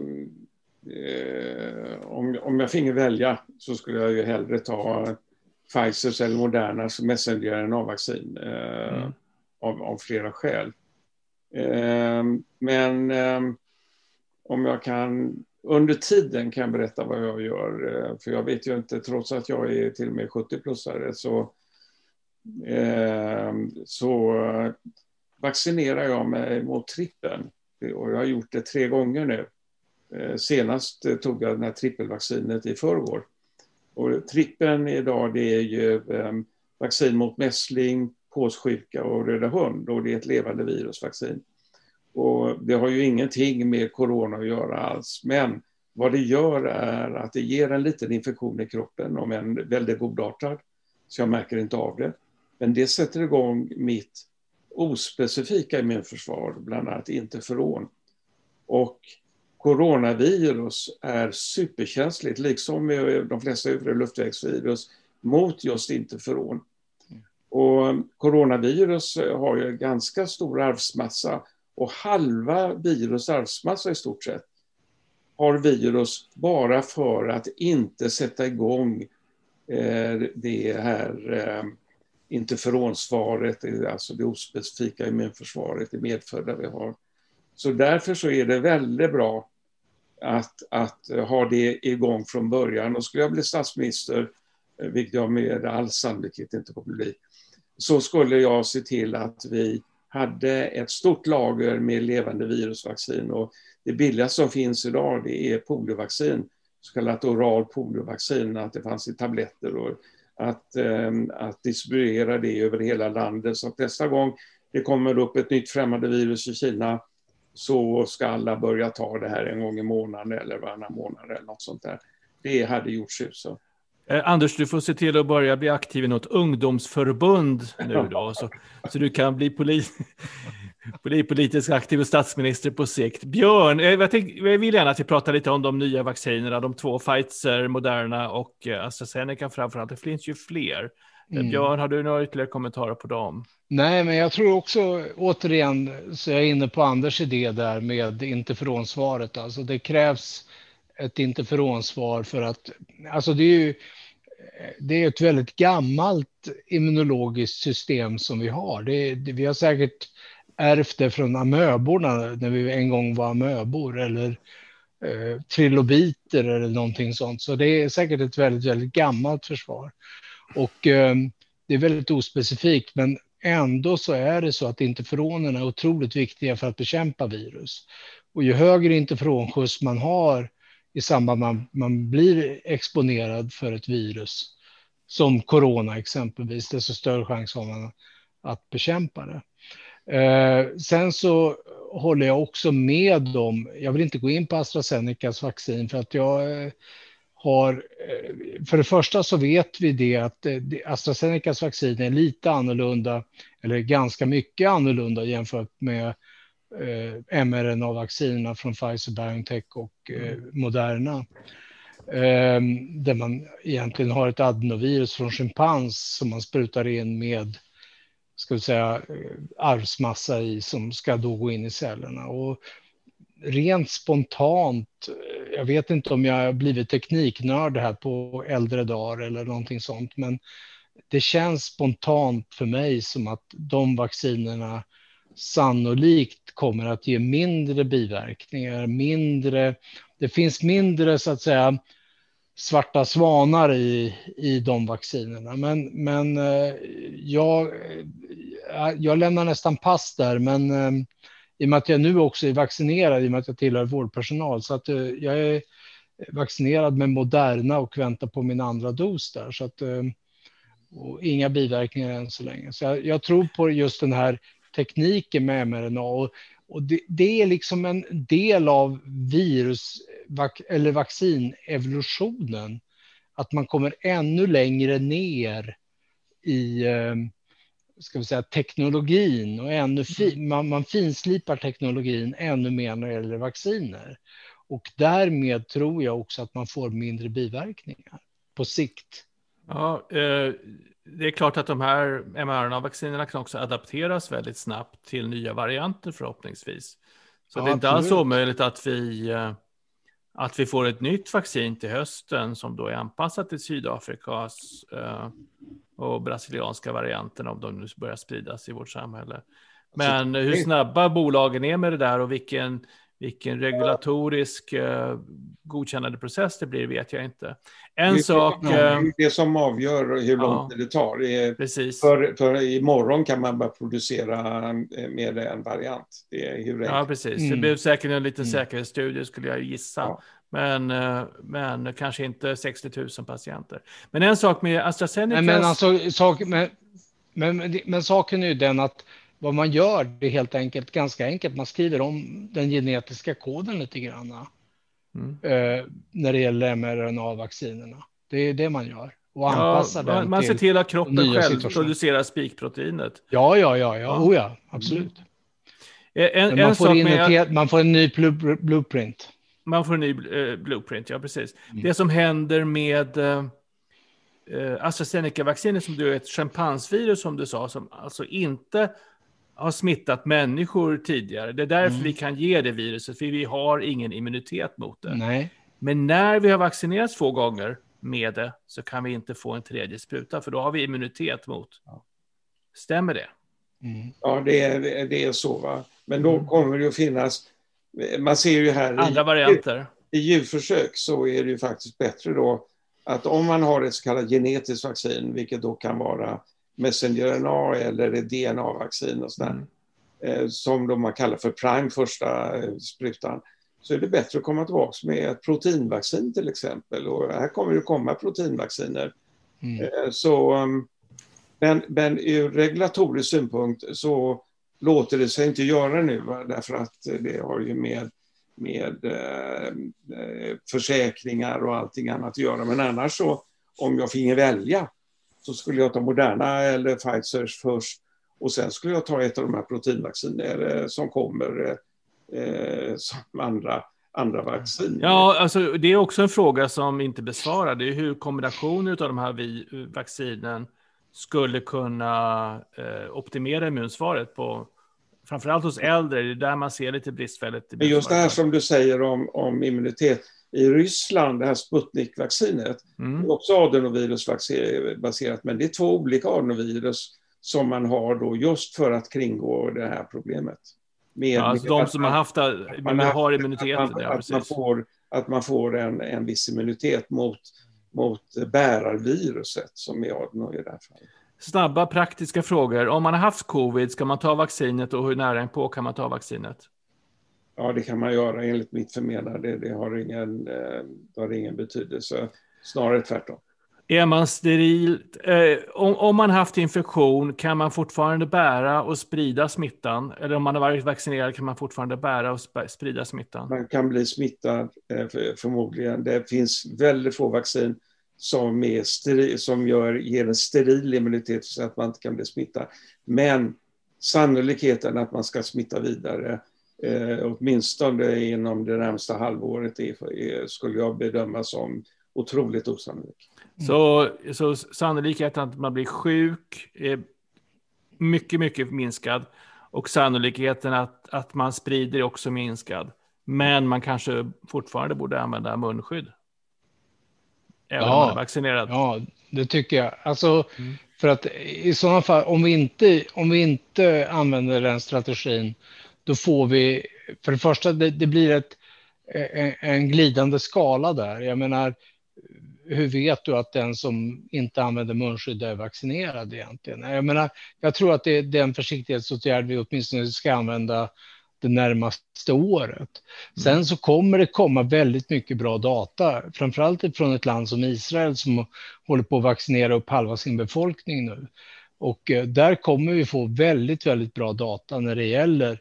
eh, om, om jag finge välja så skulle jag ju hellre ta Pfizers eller Modernas messenger-RNA-vaccin eh, mm. av, av flera skäl. men om jag kan under tiden kan jag berätta vad jag gör. Eh, för jag vet ju inte, trots att jag är till och med 70-plussare, så, eh, så vaccinerar jag mig mot trippen. Och jag har gjort det tre gånger nu. Eh, senast tog jag det här trippelvaccinet i förrgår. Och trippen idag det är ju eh, vaccin mot mässling, påssjuka och röda hund. Och det är ett levande virusvaccin. Och det har ju ingenting med corona att göra alls. Men vad det gör är att det ger en liten infektion i kroppen, om en väldigt godartad, så jag märker inte av det. Men det sätter igång mitt ospecifika immunförsvar, bland annat interferon. Och coronavirus är superkänsligt, liksom de flesta övriga luftvägsvirus, mot just interferon. Och coronavirus har ju ganska stor arvsmassa och halva virus arvsmassa alltså i stort sett har virus bara för att inte sätta igång eh, det här eh, interferonsvaret, eh, alltså det ospecifika immunförsvaret, det medfödda vi har. Så därför så är det väldigt bra att, att ha det igång från början. Och skulle jag bli statsminister, eh, vilket jag med all sannolikhet inte kommer bli, så skulle jag se till att vi hade ett stort lager med levande virusvaccin och det billigaste som finns idag det är poliovaccin, så kallat oral poliovaccin, att det fanns i tabletter och att, eh, att distribuera det över hela landet. Så att nästa gång det kommer upp ett nytt främmande virus i Kina så ska alla börja ta det här en gång i månaden eller varannan månad eller något sånt där. Det hade gjort susen. Eh, Anders, du får se till att börja bli aktiv i något ungdomsförbund nu då, så, så du kan bli polis, bli politisk aktiv och statsminister på sikt. Björn, eh, jag, tänk, jag vill gärna att vi pratar lite om de nya vaccinerna, de två Pfizer, Moderna och eh, AstraZeneca framförallt. Det finns ju fler. Mm. Björn, har du några ytterligare kommentarer på dem? Nej, men jag tror också, återigen, så jag är inne på Anders idé där med interferonsvaret. Alltså det krävs ett interferonsvar för att, alltså det är ju, det är ett väldigt gammalt immunologiskt system som vi har. Det, det, vi har säkert ärvt det från amöborna när vi en gång var amöbor eller eh, trilobiter eller någonting sånt. Så det är säkert ett väldigt, väldigt gammalt försvar. Och eh, det är väldigt ospecifikt, men ändå så är det så att interferonerna är otroligt viktiga för att bekämpa virus. Och ju högre interferonskjuts man har, i samband med att man blir exponerad för ett virus, som corona exempelvis, desto större chans har man att bekämpa det. Eh, sen så håller jag också med om, jag vill inte gå in på AstraZenecas vaccin för att jag eh, har, eh, för det första så vet vi det att eh, AstraZenecas vaccin är lite annorlunda, eller ganska mycket annorlunda jämfört med mRNA-vaccinerna från Pfizer, BioNTech och mm. Moderna. Där man egentligen har ett adenovirus från schimpans som man sprutar in med ska vi säga, arvsmassa i som ska då gå in i cellerna. Och rent spontant, jag vet inte om jag har blivit tekniknörd här på äldre dagar eller någonting sånt, men det känns spontant för mig som att de vaccinerna sannolikt kommer att ge mindre biverkningar, mindre, det finns mindre så att säga svarta svanar i, i de vaccinerna. Men, men eh, jag, eh, jag lämnar nästan pass där, men eh, i och med att jag nu också är vaccinerad, i och med att jag tillhör vårdpersonal, så att jag är vaccinerad med Moderna och väntar på min andra dos där. Så att, och inga biverkningar än så länge. Så jag, jag tror på just den här tekniken med mRNA. Och, och det, det, är liksom en del av virus eller vaccinevolutionen. Att man kommer ännu längre ner i eh, ska vi säga, teknologin och ännu fi, mm. man, man finslipar teknologin ännu mer när det gäller vacciner. Och därmed tror jag också att man får mindre biverkningar på sikt. Ja, eh, det är klart att de här mRNA-vaccinerna kan också adapteras väldigt snabbt till nya varianter förhoppningsvis. Så ja, det är inte absolut. alls omöjligt att vi, eh, att vi får ett nytt vaccin till hösten som då är anpassat till Sydafrikas eh, och brasilianska varianten om de nu börjar spridas i vårt samhälle. Men hur snabba bolagen är med det där och vilken vilken regulatorisk eh, godkännande process det blir vet jag inte. En det, sak... Det, eh, det som avgör hur lång ja, tid det tar. Är, precis. För, för imorgon kan man bara producera eh, med en variant. Det är hur ja, precis. Mm. Det blir säkert en liten mm. säkerhetsstudie skulle jag gissa. Ja. Men, eh, men kanske inte 60 000 patienter. Men en sak med AstraZeneca... Men, men, alltså, sak, men, men, men saken är ju den att vad man gör det är helt enkelt ganska enkelt. Man skriver om den genetiska koden lite grann. Mm. Eh, när det gäller mRNA-vaccinerna. Det är det man gör. Och anpassar ja, den man ser till att kroppen själv situation. producerar spikproteinet. Ja, ja, ja, ja. Oh, ja absolut. Mm. En, man, får in ett, man får en ny blueprint. Man får en ny uh, blueprint, ja precis. Mm. Det som händer med uh, AstraZeneca-vaccinet som du är ett schimpansvirus som du sa, som alltså inte har smittat människor tidigare. Det är därför mm. vi kan ge det viruset, för vi har ingen immunitet mot det. Nej. Men när vi har vaccinerats två gånger med det så kan vi inte få en tredje spruta, för då har vi immunitet mot. Stämmer det? Mm. Ja, det är, det är så. Va? Men då mm. kommer det att finnas, man ser ju här andra i, varianter. I djurförsök så är det ju faktiskt bättre då att om man har ett så kallat genetiskt vaccin, vilket då kan vara messenger-RNA eller DNA-vaccin och sådär, mm. Eh, som de man kallar för prime första eh, sprutan, så är det bättre att komma tillbaka med ett proteinvaccin till exempel. Och här kommer det komma proteinvacciner. Mm. Eh, så, um, men, men ur regulatorisk synpunkt så låter det sig inte göra nu, därför att det har ju med, med eh, försäkringar och allting annat att göra. Men annars så, om jag finge välja, så skulle jag ta Moderna eller Pfizers först och sen skulle jag ta ett av de här proteinvacciner eh, som kommer eh, som andra, andra vaccin. Ja, alltså, det är också en fråga som inte besvarar. Det är hur kombinationen av de här vi, vaccinen skulle kunna eh, optimera immunsvaret på framförallt hos äldre, det är där man ser lite bristfälligt. Men just det här som du säger om, om immunitet, i Ryssland, det här Sputnik-vaccinet, mm. också adenovirusbaserat, men det är två olika adenovirus som man har då just för att kringgå det här problemet. Med, ja, alltså de som man, har haft man har, immunitet. Att, man, ja, att man får, att man får en, en viss immunitet mot, mot bärarviruset som är adeno i det här fallet. Snabba praktiska frågor. Om man har haft covid, ska man ta vaccinet och hur nära på kan man ta vaccinet? Ja, det kan man göra enligt mitt förmenande. Det har ingen, eh, det har ingen betydelse. Snarare tvärtom. Är man steril, eh, om, om, man haft infektion, kan man fortfarande bära och sprida smittan? Eller om man har varit vaccinerad, kan man fortfarande bära och sprida smittan? Man kan bli smittad, eh, förmodligen. Det finns väldigt få vaccin som, är steril, som gör, ger en steril immunitet så att man inte kan bli smittad. Men sannolikheten att man ska smitta vidare, eh, åtminstone inom det närmsta halvåret, är, är, skulle jag bedöma som otroligt osannolik. Mm. Så, så sannolikheten att man blir sjuk är mycket, mycket minskad. Och sannolikheten att, att man sprider är också minskad. Men man kanske fortfarande borde använda munskydd. Även ja, om man är vaccinerad. Ja, det tycker jag. Alltså, mm. För att i sådana fall, om vi, inte, om vi inte använder den strategin, då får vi, för det första, det, det blir ett, en, en glidande skala där. Jag menar, hur vet du att den som inte använder munskydd är vaccinerad egentligen? Jag menar, jag tror att det är den försiktighetsåtgärd vi åtminstone ska använda det närmaste året. Mm. Sen så kommer det komma väldigt mycket bra data, framförallt från ett land som Israel som håller på att vaccinera upp halva sin befolkning nu. Och eh, där kommer vi få väldigt, väldigt bra data när det gäller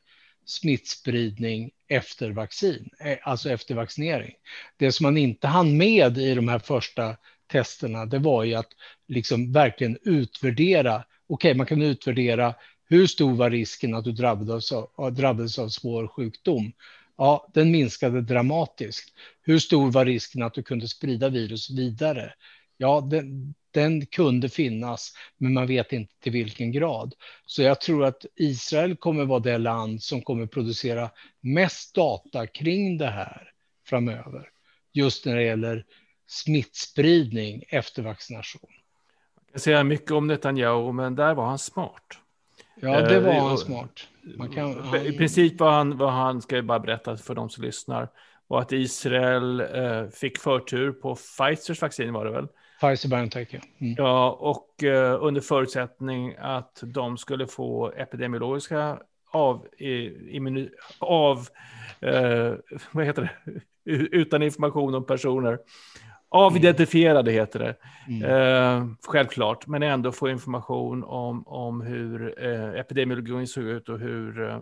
smittspridning efter vaccin, eh, alltså efter vaccinering. Det som man inte hann med i de här första testerna, det var ju att liksom verkligen utvärdera. Okej, okay, man kan utvärdera hur stor var risken att du drabbades av, drabbades av svår sjukdom? Ja, den minskade dramatiskt. Hur stor var risken att du kunde sprida virus vidare? Ja, den, den kunde finnas, men man vet inte till vilken grad. Så jag tror att Israel kommer vara det land som kommer producera mest data kring det här framöver. Just när det gäller smittspridning efter vaccination. Jag kan säga mycket om Netanyahu, men där var han smart. Ja, det var han smart. Kan, I princip var han, vad han, ska jag bara berätta för de som lyssnar, var att Israel eh, fick förtur på Pfizers vaccin var det väl? Pfizer-Biontech, ja. Mm. Ja, och uh, under förutsättning att de skulle få epidemiologiska av, immuni, av uh, vad heter det, utan information om personer. Avidentifierade heter det. Mm. Uh, självklart, men ändå få information om, om hur uh, epidemiologin såg ut och hur, uh,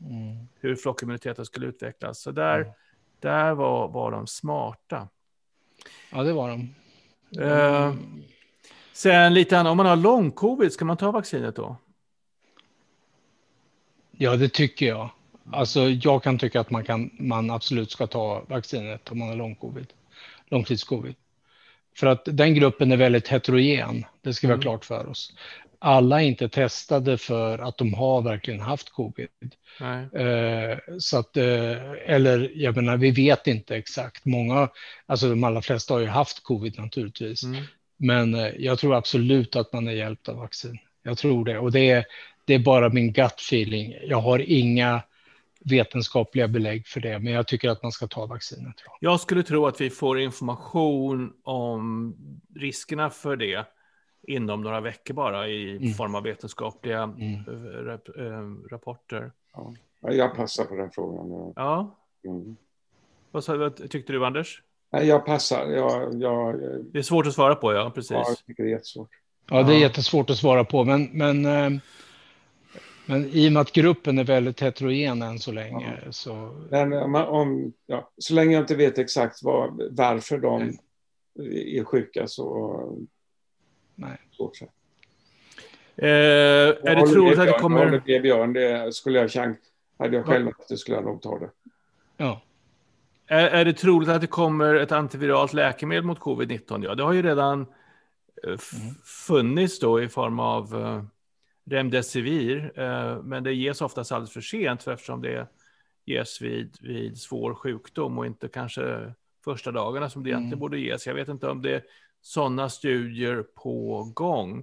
mm. hur flockimmuniteten skulle utvecklas. Så där, mm. där var, var de smarta. Ja, det var de. Uh, sen lite annat, om man har lång-covid, ska man ta vaccinet då? Ja, det tycker jag. Alltså, jag kan tycka att man, kan, man absolut ska ta vaccinet om man har lång-covid, långtidscovid. För att den gruppen är väldigt heterogen, det ska vi mm. ha klart för oss. Alla är inte testade för att de har verkligen haft covid. Eh, så att, eh, eller jag menar, vi vet inte exakt. Många, alltså de allra flesta har ju haft covid naturligtvis. Mm. Men eh, jag tror absolut att man är hjälpt av vaccin. Jag tror det. Och det är, det är bara min gut feeling. Jag har inga vetenskapliga belägg för det, men jag tycker att man ska ta vaccinet. Jag skulle tro att vi får information om riskerna för det inom några veckor bara i mm. form av vetenskapliga mm. rap rapporter. Ja. Jag passar på den frågan. Ja. Mm. Vad, vad tyckte du, Anders? Nej, jag passar. Jag, jag, det är svårt att svara på, ja. Precis. Ja, jag tycker det är jättesvårt. Ja, det är jättesvårt att svara på, men, men, eh, men i och med att gruppen är väldigt heterogen än så länge. Ja. Så... Men om, om, ja, så länge jag inte vet exakt var, varför de är sjuka så... Nej. Så, Eh, är det troligt att det kommer... Jag håller med Björn. Det skulle jag chans... Hade jag själv haft det skulle jag nog ta det. Ja. Är, är det troligt att det kommer ett antiviralt läkemedel mot covid-19? Ja, det har ju redan eh, mm. funnits då i form av uh, Remdesivir, uh, men det ges oftast alldeles för sent för eftersom det ges vid, vid svår sjukdom och inte kanske första dagarna som det egentligen mm. borde ges. Jag vet inte om det sådana studier på gång.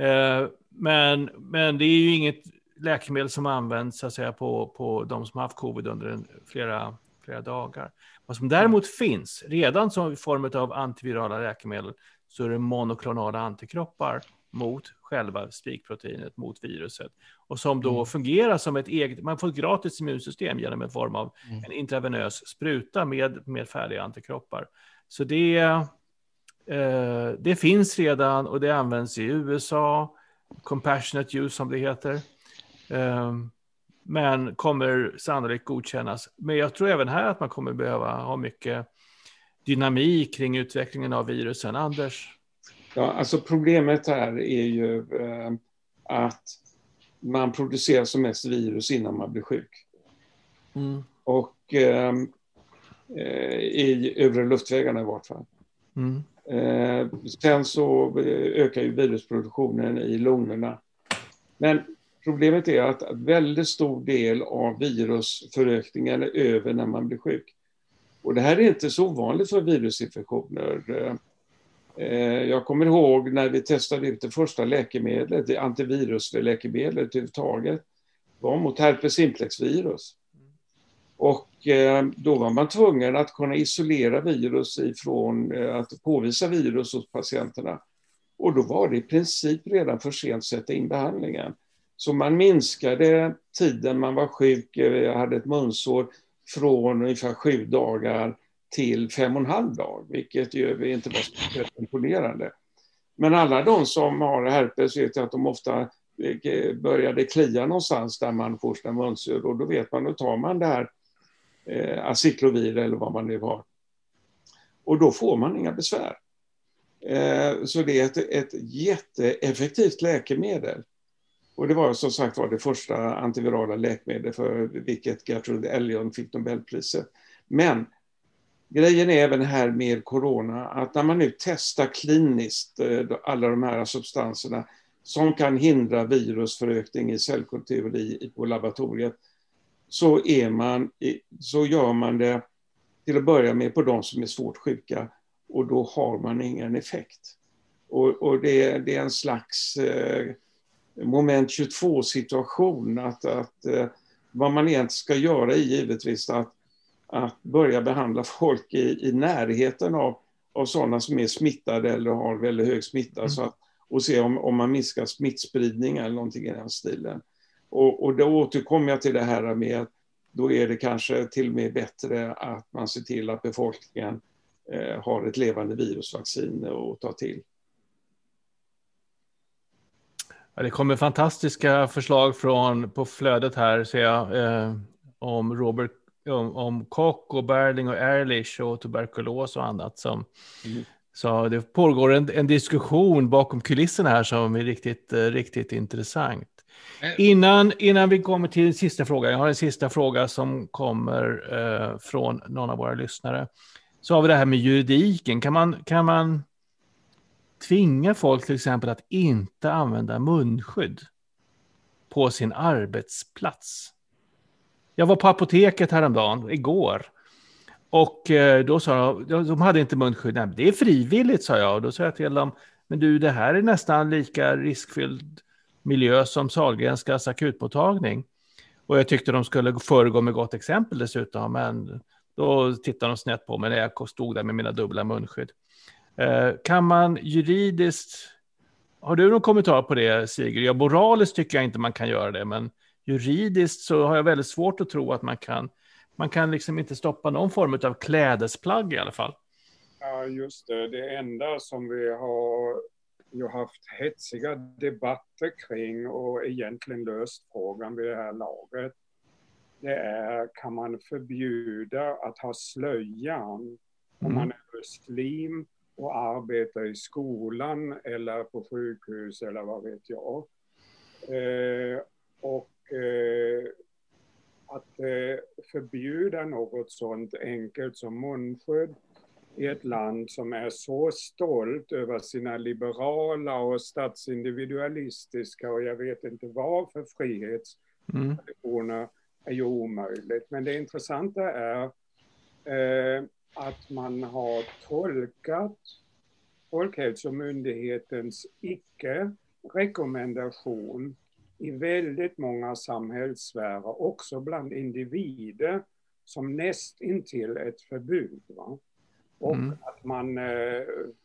Uh, men, men det är ju inget läkemedel som används så att säga, på, på de som har haft covid under en, flera, flera dagar. Vad som däremot finns, redan som i form av antivirala läkemedel, så är det monoklonala antikroppar mot själva spikproteinet, mot viruset. Och som då mm. fungerar som ett eget, man får ett gratis immunsystem genom en form av mm. en intravenös spruta med, med färdiga antikroppar. Så det, Eh, det finns redan och det används i USA, compassionate use som det heter. Eh, men kommer sannolikt godkännas. Men jag tror även här att man kommer behöva ha mycket dynamik kring utvecklingen av virusen. Anders? Ja, alltså problemet här är ju eh, att man producerar som mest virus innan man blir sjuk. Mm. Och eh, eh i övre luftvägarna i vart fall. Mm. Eh, sen så eh, ökar ju virusproduktionen i lungorna. Men problemet är att väldigt stor del av virusförökningen är över när man blir sjuk. Och det här är inte så ovanligt för virusinfektioner. Eh, jag kommer ihåg när vi testade ut det första läkemedlet, det antivirusläkemedlet överhuvudtaget, var mot herpes simplex-virus. Och eh, då var man tvungen att kunna isolera virus ifrån eh, att påvisa virus hos patienterna. Och då var det i princip redan för sent att sätta in behandlingen. Så man minskade tiden man var sjuk, eh, hade ett munsår, från ungefär sju dagar till fem och en halv dag, vilket ju inte var speciellt imponerande. Men alla de som har herpes vet att de ofta eh, började klia någonstans där man får sina munsår och då vet man, då tar man det här eh, aciklovir eller vad man nu har. Och då får man inga besvär. Eh, så det är ett, ett jätteeffektivt läkemedel. Och det var som sagt var det första antivirala läkemedlet för vilket Gertrude Ellion fick Nobelpriset. Men grejen är även här med corona att när man nu testar kliniskt eh, alla de här substanserna som kan hindra virusförökning i cellkultur i, på laboratoriet så, är man, så gör man det till att börja med på de som är svårt sjuka och då har man ingen effekt. Och, och det, det, är en slags eh, moment 22 situation att, att eh, vad man egentligen ska göra är givetvis att, att börja behandla folk i, i närheten av, av sådana som är smittade eller har väldigt hög smitta mm. så att, och se om, om man minskar smittspridning eller någonting i den stilen. Och, och då återkommer jag till det här med att då är det kanske till och med bättre att man ser till att befolkningen eh, har ett levande virusvaccin att ta till. Ja, det kommer fantastiska förslag från, på flödet här, ser jag, eh, om Robert om, om Koch och Berling och Ehrlich och tuberkulos och annat. Som, mm. Så det pågår en, en, diskussion bakom kulisserna här som är riktigt, eh, riktigt intressant. Eh. Innan, innan vi kommer till sista frågan, jag har en sista fråga som kommer eh, från någon av våra lyssnare. Så har vi det här med juridiken. Kan man, kan man tvinga folk till exempel att inte använda munskydd på sin arbetsplats? Jag var på apoteket häromdagen, igår. Och eh, då sa de, de hade inte munskydd. Nej, det är frivilligt, sa jag. Och då sa jag till dem, men du, det här är nästan lika riskfylld miljö som Sahlgrenskas akutmottagning. Och jag tyckte de skulle föregå med gott exempel dessutom, men då tittade de snett på mig när jag stod där med mina dubbla munskydd. Eh, kan man juridiskt, har du någon kommentar på det Sigrid? Ja, moraliskt tycker jag inte man kan göra det, men juridiskt så har jag väldigt svårt att tro att man kan, man kan liksom inte stoppa någon form av klädesplagg i alla fall. Ja, just det. Det enda som vi har ju haft hetsiga debatter kring och egentligen löst frågan vid det här laget. Det är, kan man förbjuda att ha slöjan mm. om man är muslim och arbetar i skolan eller på sjukhus eller vad vet jag. Eh, och eh, att eh, förbjuda något sånt enkelt som munskydd i ett land som är så stolt över sina liberala och statsindividualistiska och jag vet inte vad för frihetstraditioner mm. är ju omöjligt. Men det intressanta är eh, att man har tolkat Folkhälsomyndighetens icke-rekommendation i väldigt många samhällssfärer, också bland individer, som näst intill ett förbud. Va? Och mm. att man eh,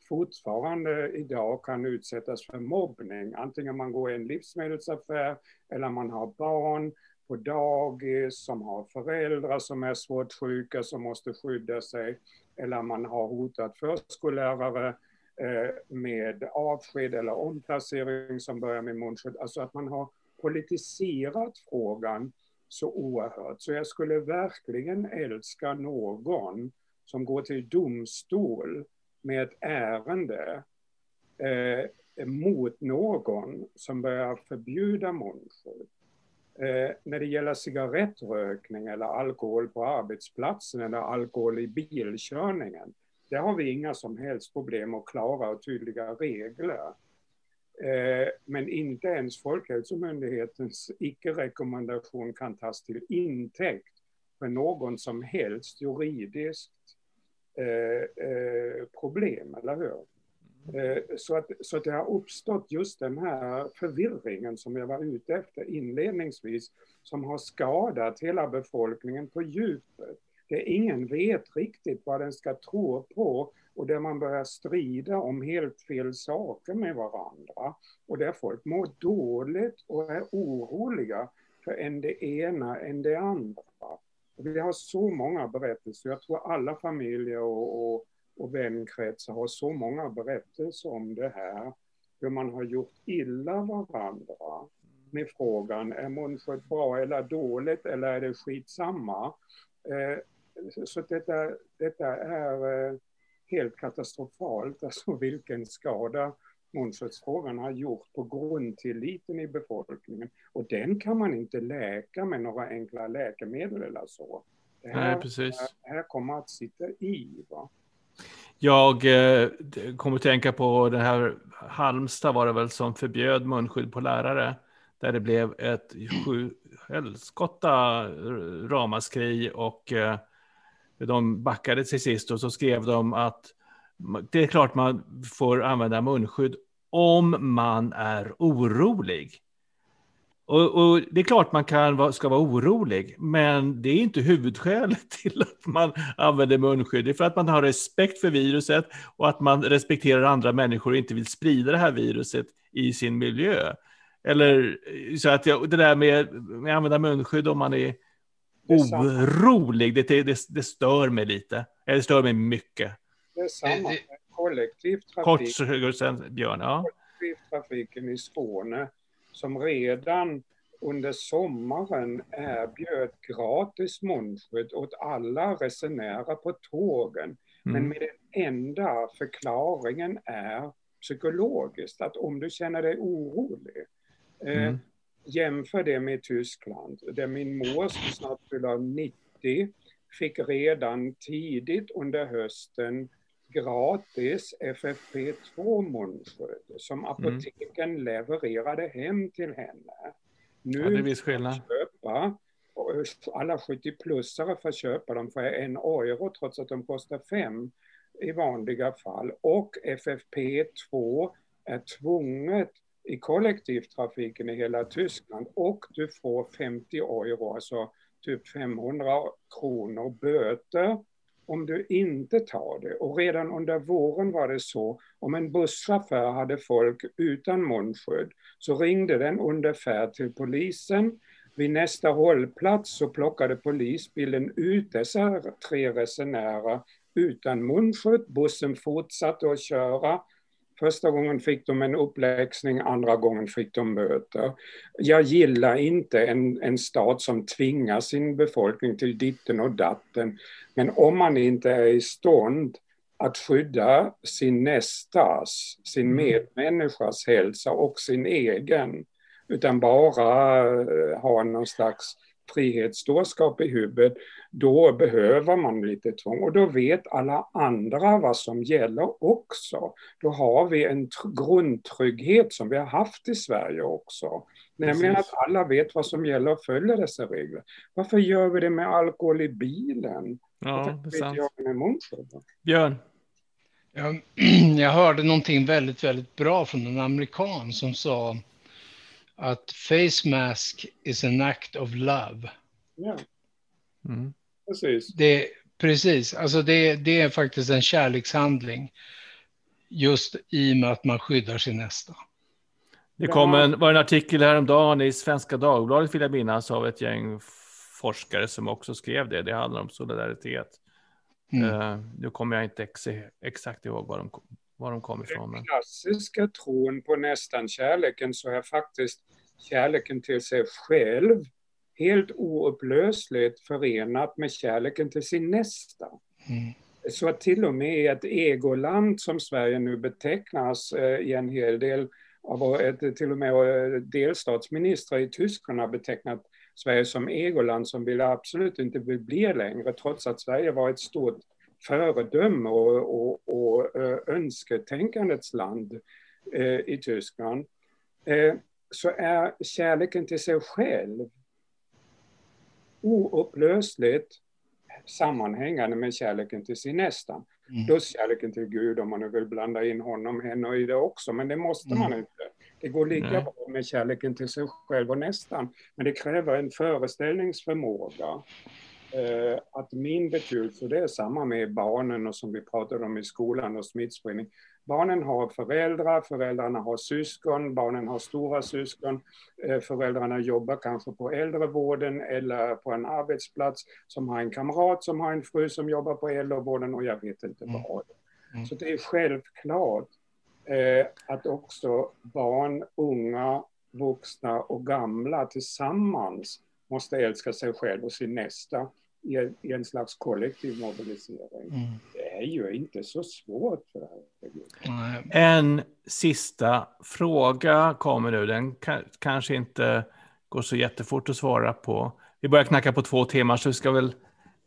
fortfarande idag kan utsättas för mobbning, antingen man går i en livsmedelsaffär eller man har barn på dagis som har föräldrar som är svårt sjuka som måste skydda sig, eller man har hotat förskollärare eh, med avsked eller omplacering som börjar med munskydd. Alltså att man har politiserat frågan så oerhört. Så jag skulle verkligen älska någon som går till domstol med ett ärende eh, mot någon som börjar förbjuda munskydd. Eh, när det gäller cigarettrökning eller alkohol på arbetsplatsen eller alkohol i bilkörningen, där har vi inga som helst problem att klara och tydliga regler. Eh, men inte ens Folkhälsomyndighetens icke-rekommendation kan tas till intäkt för någon som helst juridiskt eh, eh, problem, eller hur? Så att, så att det har uppstått just den här förvirringen som jag var ute efter inledningsvis, som har skadat hela befolkningen på djupet. Det ingen vet riktigt vad den ska tro på och där man börjar strida om helt fel saker med varandra och där folk mår dåligt och är oroliga för en det ena än det andra. Och vi har så många berättelser, jag tror alla familjer och, och, och vänkretsar har så många berättelser om det här, hur man har gjort illa varandra med frågan, är munskydd bra eller dåligt eller är det skitsamma? Eh, så detta, detta är eh, helt katastrofalt, alltså vilken skada munskyddsfrågan har gjort på grundtilliten i befolkningen. Och den kan man inte läka med några enkla läkemedel eller så. Det här, Nej, precis. Det här kommer att sitta i. Va? Jag eh, kommer att tänka på den här Halmstad var det väl som förbjöd munskydd på lärare. Där det blev ett helskotta ramaskri och eh, de backade till sist och så skrev de att det är klart man får använda munskydd om man är orolig. Och, och, det är klart man kan, ska vara orolig, men det är inte huvudskälet till att man använder munskydd. Det är för att man har respekt för viruset och att man respekterar andra människor och inte vill sprida det här viruset i sin miljö. Eller så att jag, det där med, med att använda munskydd om man är orolig, det, det, det, stör mig lite. Eller det stör mig mycket. Det är samma med kollektivtrafik. Kort sen, Björn. Ja. Kollektivtrafiken i Skåne som redan under sommaren erbjöd gratis munskydd åt alla resenärer på tågen. Mm. Men med den enda förklaringen är psykologiskt, att om du känner dig orolig, eh, mm. Jämför det med Tyskland, där min mor som snart fyller 90 fick redan tidigt under hösten gratis FFP2 munskydd som mm. apoteken mm. levererade hem till henne. Nu ja, det är viss skillnad. Köpa, alla 70-plussare får köpa dem för en euro trots att de kostar fem i vanliga fall. Och FFP2 är tvunget i kollektivtrafiken i hela Tyskland och du får 50 euro, alltså typ 500 kronor böter om du inte tar det. Och redan under våren var det så, om en busschaufför hade folk utan munskydd så ringde den ungefär till polisen. Vid nästa hållplats så plockade polisbilen ut dessa tre resenärer utan munskydd. Bussen fortsatte att köra Första gången fick de en uppläxning, andra gången fick de böter. Jag gillar inte en, en stat som tvingar sin befolkning till ditten och datten. Men om man inte är i stånd att skydda sin nästas, sin mm. medmänniskas hälsa och sin egen, utan bara eh, ha någon slags frihetsdårskap i huvudet, då behöver man lite tvång. Och då vet alla andra vad som gäller också. Då har vi en grundtrygghet som vi har haft i Sverige också. Nämligen att alla vet vad som gäller och följer dessa regler. Varför gör vi det med alkohol i bilen? Ja, det är sant. Med Björn? Jag, jag hörde någonting väldigt, väldigt bra från en amerikan som sa att face mask is an act of love. Ja, mm. precis. Det, precis, alltså det, det är faktiskt en kärlekshandling just i och med att man skyddar sin nästa. Det kom en, var en artikel häromdagen i Svenska Dagbladet vill jag minnas av ett gäng forskare som också skrev det. Det handlar om solidaritet. Mm. Uh, nu kommer jag inte ex exakt ihåg vad de, var de kom ifrån. Den klassiska tron på nästan kärleken så är faktiskt kärleken till sig själv helt oupplösligt förenat med kärleken till sin nästa. Mm. Så att till och med i ett egoland som Sverige nu betecknas eh, i en hel del av ett, till och med eh, delstatsministrar i Tyskland har betecknat Sverige som egoland som vill absolut inte bli längre trots att Sverige var ett stort föredöme och, och, och eh, önsketänkandets land eh, i Tyskland. Eh, så är kärleken till sig själv oupplösligt sammanhängande med kärleken till sin nästa. Mm. Plus kärleken till Gud om man nu vill blanda in honom, henne i det också, men det måste mm. man inte. Det går lika Nej. bra med kärleken till sig själv och nästan, men det kräver en föreställningsförmåga. Eh, att min betydelse, det är samma med barnen och som vi pratade om i skolan och smittspridning. Barnen har föräldrar, föräldrarna har syskon, barnen har stora syskon, eh, föräldrarna jobbar kanske på äldrevården eller på en arbetsplats som har en kamrat som har en fru som jobbar på äldrevården och jag vet inte mm. vad. Mm. Så det är självklart eh, att också barn, unga, vuxna och gamla tillsammans måste älska sig själv och sin nästa i en, i en slags kollektiv mobilisering. Mm. Det är ju inte så svårt för det här. En sista fråga kommer nu. Den kanske inte går så jättefort att svara på. Vi börjar knacka på två timmar så vi ska väl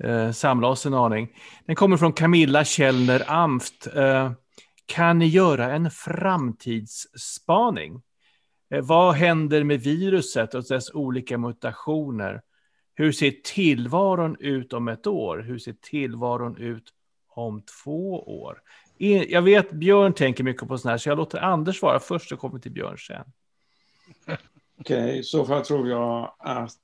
eh, samla oss en aning. Den kommer från Camilla Källner Amft. Eh, kan ni göra en framtidsspaning? Eh, vad händer med viruset och dess olika mutationer? Hur ser tillvaron ut om ett år? Hur ser tillvaron ut om två år? E, jag vet Björn tänker mycket på sånt här, så jag låter Anders svara först och kommer till Björn sen. Okej, okay, så fall tror jag att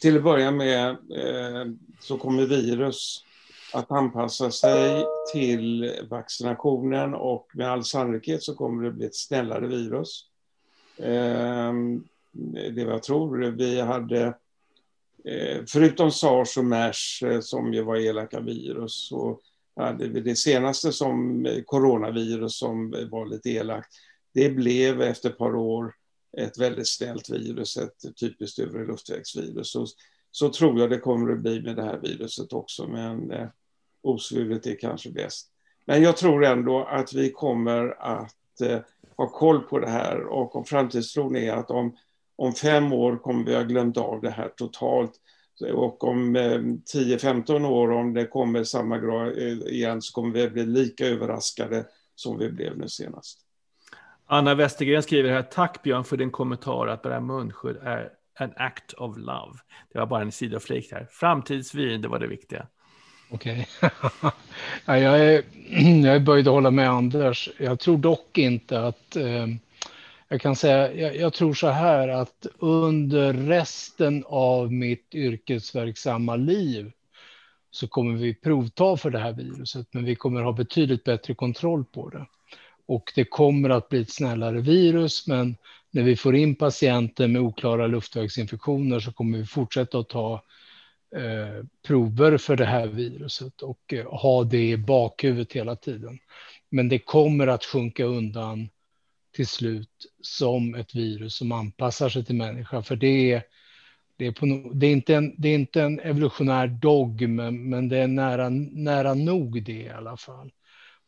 till att börja med eh, så kommer virus att anpassa sig till vaccinationen och med all sannolikhet så kommer det bli ett snällare virus. Eh, det jag tror. Vi hade Eh, förutom sars och mers eh, som ju var elaka virus så hade vi det senaste som eh, coronavirus som var lite elakt. Det blev efter ett par år ett väldigt snällt virus, ett typiskt övre luftvägsvirus. Så, så tror jag det kommer att bli med det här viruset också, men eh, osvuret är kanske bäst. Men jag tror ändå att vi kommer att eh, ha koll på det här och om framtidstron är att om om fem år kommer vi ha glömt av det här totalt. Och om 10-15 eh, år, om det kommer samma grad eh, igen, så kommer vi bli lika överraskade som vi blev nu senast. Anna Westergren skriver här, tack Björn för din kommentar att bära munskydd är an act of love. Det var bara en sidoflik här. Framtidsvin, det var det viktiga. Okej. Okay. jag, är, jag är böjd att hålla med Anders. Jag tror dock inte att eh, jag kan säga, jag, jag, tror så här att under resten av mitt yrkesverksamma liv så kommer vi provta för det här viruset, men vi kommer ha betydligt bättre kontroll på det. Och det kommer att bli ett snällare virus, men när vi får in patienter med oklara luftvägsinfektioner så kommer vi fortsätta att ta eh, prover för det här viruset och eh, ha det i bakhuvudet hela tiden. Men det kommer att sjunka undan till slut som ett virus som anpassar sig till människan. För det är, det är, på, det är, inte, en, det är inte en evolutionär dogm, men det är nära, nära nog det i alla fall.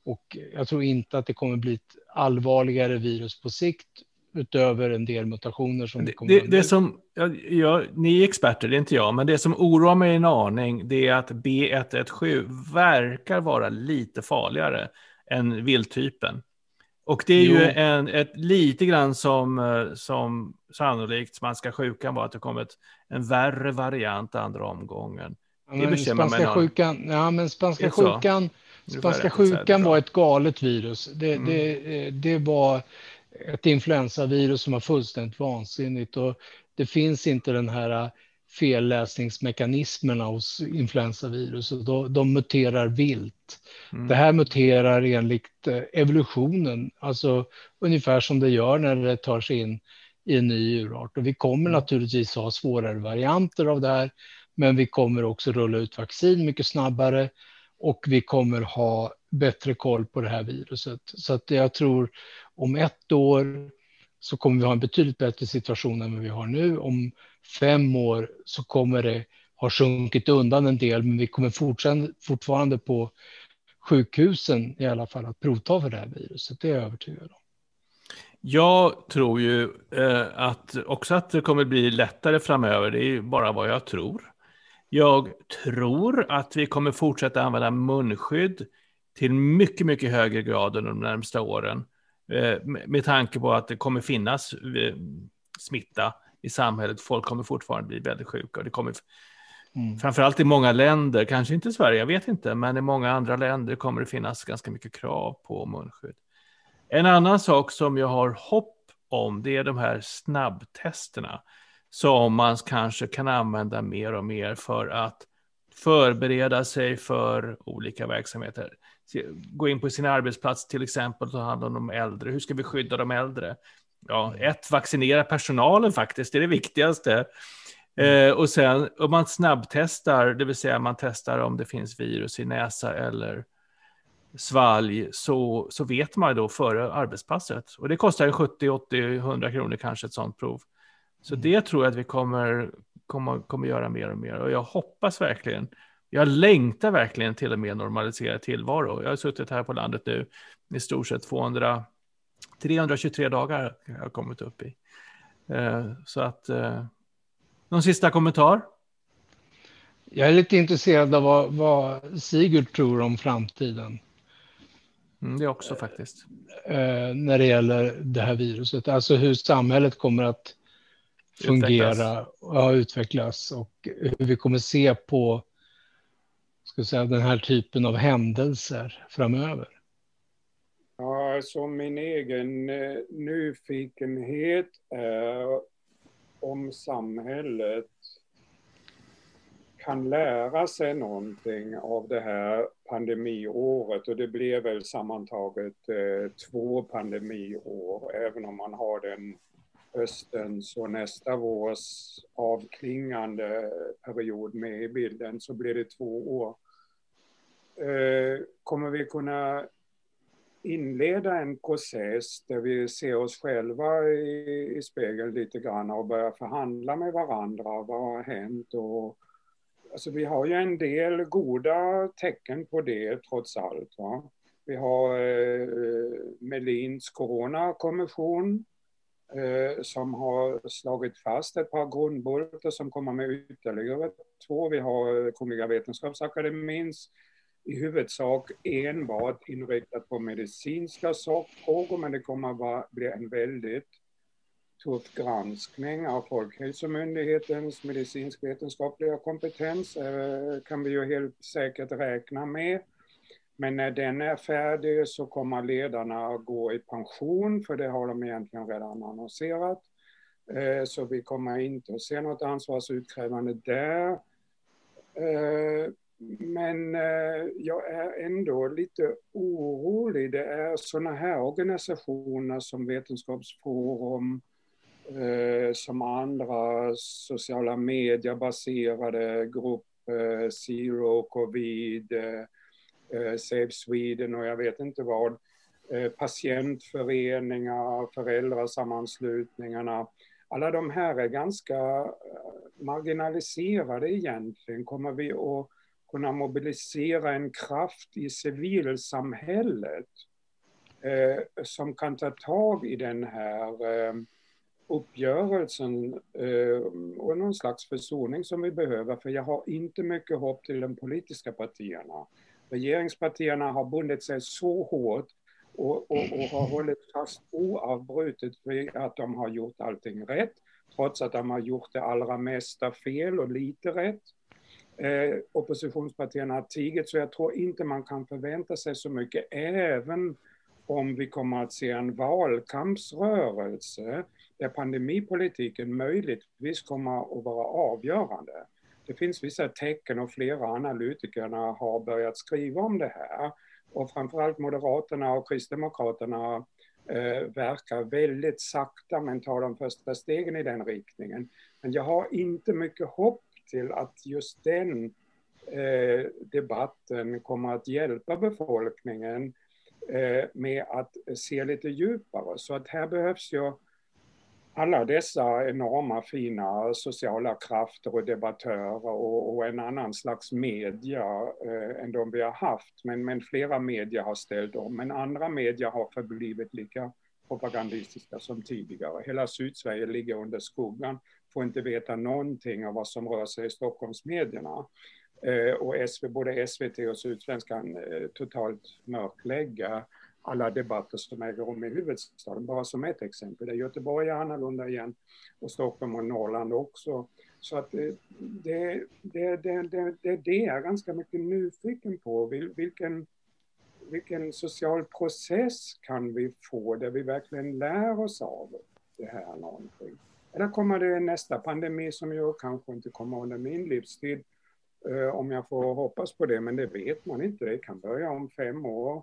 Och jag tror inte att det kommer bli ett allvarligare virus på sikt utöver en del mutationer som det, kommer det, det som, ja, ja, Ni är experter, det är inte jag, men det som oroar mig en aning det är att B117 verkar vara lite farligare än vildtypen. Och det är jo. ju en, ett, lite grann som, eh, som sannolikt spanska sjukan var, att det kom ett, en värre variant andra omgången. Det ja, bekymrar mig. Sjukan, ja, men spanska sjukan, spanska sjukan var ett galet virus. Det, mm. det, eh, det var ett influensavirus som var fullständigt vansinnigt och det finns inte den här felläsningsmekanismerna hos influensavirus. Och de, de muterar vilt. Mm. Det här muterar enligt eh, evolutionen, alltså ungefär som det gör när det tar sig in i en ny djurart. Och vi kommer mm. naturligtvis ha svårare varianter av det här, men vi kommer också rulla ut vaccin mycket snabbare och vi kommer ha bättre koll på det här viruset. Så att jag tror om ett år så kommer vi ha en betydligt bättre situation än vad vi har nu. Om fem år så kommer det ha sjunkit undan en del, men vi kommer fortfarande, på sjukhusen i alla fall att provta för det här viruset. Det är jag övertygad om. Jag tror ju eh, att också att det kommer bli lättare framöver. Det är ju bara vad jag tror. Jag tror att vi kommer fortsätta använda munskydd till mycket, mycket högre grad under de närmsta åren. Eh, med tanke på att det kommer finnas eh, smitta i samhället. Folk kommer fortfarande bli väldigt sjuka. Det kommer, mm. Framförallt i många länder, kanske inte i Sverige, jag vet inte, men i många andra länder kommer det finnas ganska mycket krav på munskydd. En annan sak som jag har hopp om, det är de här snabbtesterna som man kanske kan använda mer och mer för att förbereda sig för olika verksamheter. Gå in på sin arbetsplats till exempel och ta hand om de äldre. Hur ska vi skydda de äldre? Ja, ett, vaccinera personalen faktiskt, det är det viktigaste. Eh, och sen om man snabbtestar, det vill säga man testar om det finns virus i näsa eller svalg, så, så vet man då före arbetspasset. Och det kostar 70, 80, 100 kronor kanske ett sånt prov. Så mm. det tror jag att vi kommer, kommer, kommer göra mer och mer. Och jag hoppas verkligen, jag längtar verkligen till en mer normaliserad tillvaro. Jag har suttit här på landet nu i stort sett 200, 323 dagar har jag kommit upp i. Eh, så att, eh, någon sista kommentar? Jag är lite intresserad av vad, vad Sigurd tror om framtiden. Mm, det också faktiskt. Eh, när det gäller det här viruset, alltså hur samhället kommer att fungera utvecklas. och utvecklas och hur vi kommer se på ska säga, den här typen av händelser framöver. Ja, alltså min egen eh, nyfikenhet är om samhället kan lära sig någonting av det här pandemiåret och det blev väl sammantaget eh, två pandemiår, även om man har den höstens och nästa vårs avklingande period med i bilden så blir det två år. Eh, kommer vi kunna inleda en process där vi ser oss själva i, i spegeln lite grann och börjar förhandla med varandra. Vad har hänt? Och, alltså vi har ju en del goda tecken på det trots allt. Va? Vi har eh, Melins coronakommission eh, som har slagit fast ett par grundbultar som kommer med ytterligare två. Vi har Kungliga Vetenskapsakademins i huvudsak enbart inriktat på medicinska sakfrågor, men det kommer att bli en väldigt tuff granskning av Folkhälsomyndighetens medicinsk-vetenskapliga kompetens, eh, kan vi ju helt säkert räkna med. Men när den är färdig så kommer ledarna att gå i pension, för det har de egentligen redan annonserat. Eh, så vi kommer inte att se något ansvarsutkrävande där. Eh, men eh, jag är ändå lite orolig. Det är sådana här organisationer som Vetenskapsforum, eh, som andra sociala mediebaserade grupper, eh, Zero Covid, eh, eh, Save Sweden och jag vet inte vad, eh, patientföreningar, föräldrasammanslutningarna. Alla de här är ganska marginaliserade egentligen. Kommer vi att kunna mobilisera en kraft i civilsamhället eh, som kan ta tag i den här eh, uppgörelsen eh, och någon slags försoning som vi behöver. För jag har inte mycket hopp till de politiska partierna regeringspartierna har bundit sig så hårt och, och, och har hållit fast oavbrutet vid att de har gjort allting rätt, trots att de har gjort det allra mesta fel och lite rätt. Eh, oppositionspartierna har tigit, så jag tror inte man kan förvänta sig så mycket, även om vi kommer att se en valkampsrörelse där pandemipolitiken möjligtvis kommer att vara avgörande det finns vissa tecken och flera analytikerna har börjat skriva om det här. Och framförallt Moderaterna och Kristdemokraterna eh, verkar väldigt sakta men tar de första stegen i den riktningen. Men jag har inte mycket hopp till att just den eh, debatten kommer att hjälpa befolkningen eh, med att se lite djupare. Så att här behövs ju alla dessa enorma fina sociala krafter och debattörer och, och en annan slags media eh, än de vi har haft. Men, men flera medier har ställt om, men andra medier har förblivit lika propagandistiska som tidigare. Hela Sydsverige ligger under skuggan, får inte veta någonting av vad som rör sig i Stockholmsmedierna. Eh, och SV, både SVT och Sydsvenskan eh, totalt mörklägga alla debatter som äger rum i huvudstaden, bara som ett exempel. Där Göteborg är annorlunda igen och Stockholm och Norrland också. Så att det, det, det, det, det, det, det är jag ganska mycket nyfiken på. Vilken, vilken social process kan vi få där vi verkligen lär oss av det här någonting? Eller kommer det nästa pandemi som ju kanske inte kommer under min livstid, eh, om jag får hoppas på det, men det vet man inte. Det kan börja om fem år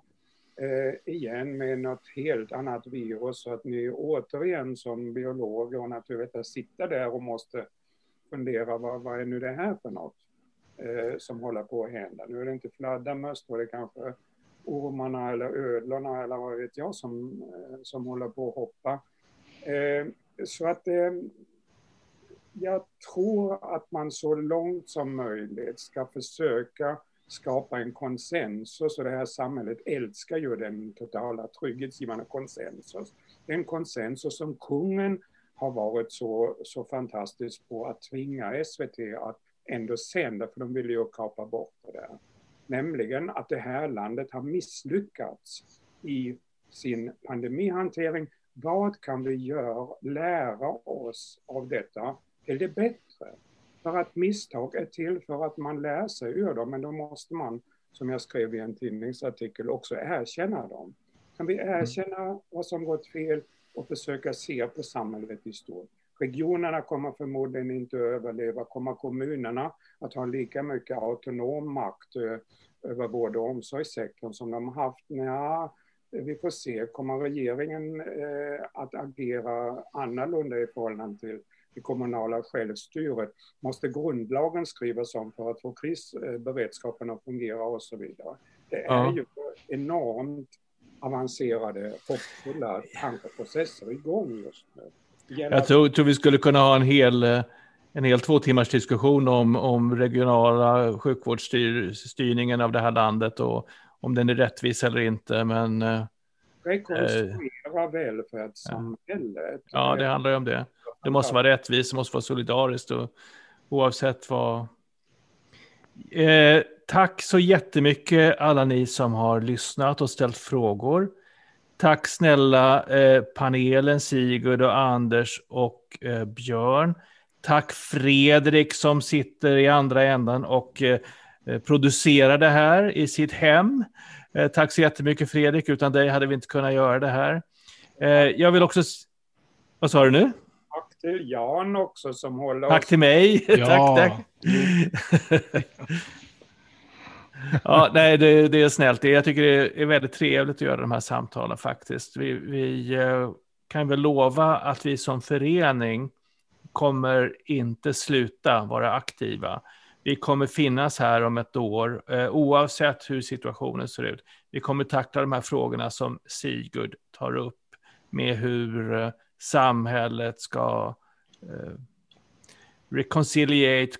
eh, igen med något helt annat virus så att ni återigen som biologer och naturvetare sitter där och måste fundera vad, vad är nu det här för något eh, som håller på att hända. Nu är det inte fladdermöss, då är det kanske ormarna eller ödlorna eller vad vet jag som, eh, som håller på att hoppa. Eh, så att eh, jag tror att man så långt som möjligt ska försöka skapa en konsensus och det här samhället älskar ju den totala trygghetsgivande konsensus. Den konsensus som kungen har varit så, så fantastisk på att tvinga SVT att ändå sända, för de ville ju kapa bort det där. Nämligen att det här landet har misslyckats i sin pandemihantering. Vad kan vi göra, lära oss av detta till det bättre? För att misstag är till för att man lär sig ur dem, men då måste man, som jag skrev i en tidningsartikel, också erkänna dem. Kan vi mm. erkänna vad som gått fel och försöka se på samhället i stort? Regionerna kommer förmodligen inte att överleva. Kommer kommunerna att ha lika mycket autonom makt eh, över vård och omsorgssektorn som de har haft? Ja, vi får se. Kommer regeringen eh, att agera annorlunda i förhållande till det kommunala självstyret. Måste grundlagen skrivas om för att få krisberedskapen att fungera och så vidare. Det är ja. ju enormt avancerade, hoppfulla tankeprocesser igång just nu. Jag tror, tror, vi skulle kunna ha en hel, en hel två timmars diskussion om, om regionala sjukvårdsstyrningen av det här landet och om den är rättvis eller inte. Men, eh, Rekonstruera eh, välfärdssamhället. Ja, det handlar ju om det. Det måste vara rättvist, det måste vara solidariskt och oavsett vad. Eh, tack så jättemycket alla ni som har lyssnat och ställt frågor. Tack snälla eh, panelen Sigurd och Anders och eh, Björn. Tack Fredrik som sitter i andra ändan och eh, producerar det här i sitt hem. Eh, tack så jättemycket Fredrik, utan dig hade vi inte kunnat göra det här. Eh, jag vill också... Vad sa du nu? till Jan också som håller Tack till mig. Ja. tack, tack. ja, nej, det, det, är snällt. Jag tycker det är väldigt trevligt att göra de här samtalen faktiskt. Vi, vi kan väl lova att vi som förening kommer inte sluta vara aktiva. Vi kommer finnas här om ett år, eh, oavsett hur situationen ser ut. Vi kommer tackla de här frågorna som Sigurd tar upp med hur eh, samhället ska eh, reconciliate,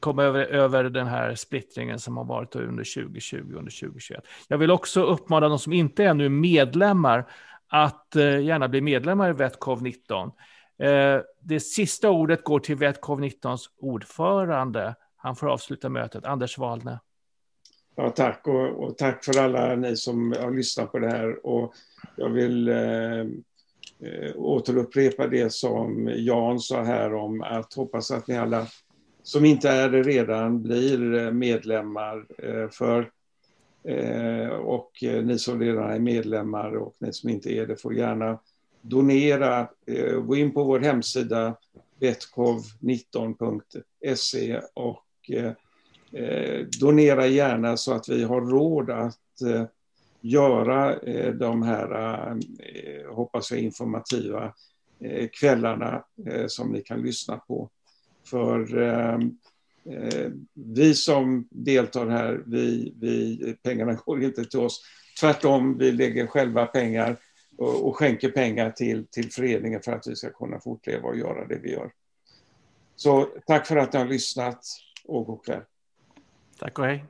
komma över, över den här splittringen som har varit under 2020 och under 2021. Jag vill också uppmana de som inte ännu är medlemmar att eh, gärna bli medlemmar i Vetkov 19. Eh, det sista ordet går till Vetkov 19s ordförande. Han får avsluta mötet. Anders Wahlne. Ja, tack och, och, tack för alla ni som har lyssnat på det här. Och jag vill eh, eh, återupprepa det som Jan sa här om att hoppas att ni alla som inte är det redan blir eh, medlemmar. Eh, för eh, Och eh, ni som redan är medlemmar och ni som inte är det får gärna donera. Eh, gå in på vår hemsida betkov19.se och Eh, eh, donera gärna så att vi har råd att eh, göra eh, de här, eh, hoppas jag, informativa kvällarna som ni kan lyssna på. För vi som deltar här, vi, vi, pengarna går inte till oss. Tvärtom, vi lägger själva pengar och, och skänker pengar till, till föreningen för att vi ska kunna fortleva och göra det vi gör. Så tack för att ni har lyssnat och god kväll. Tack och hej.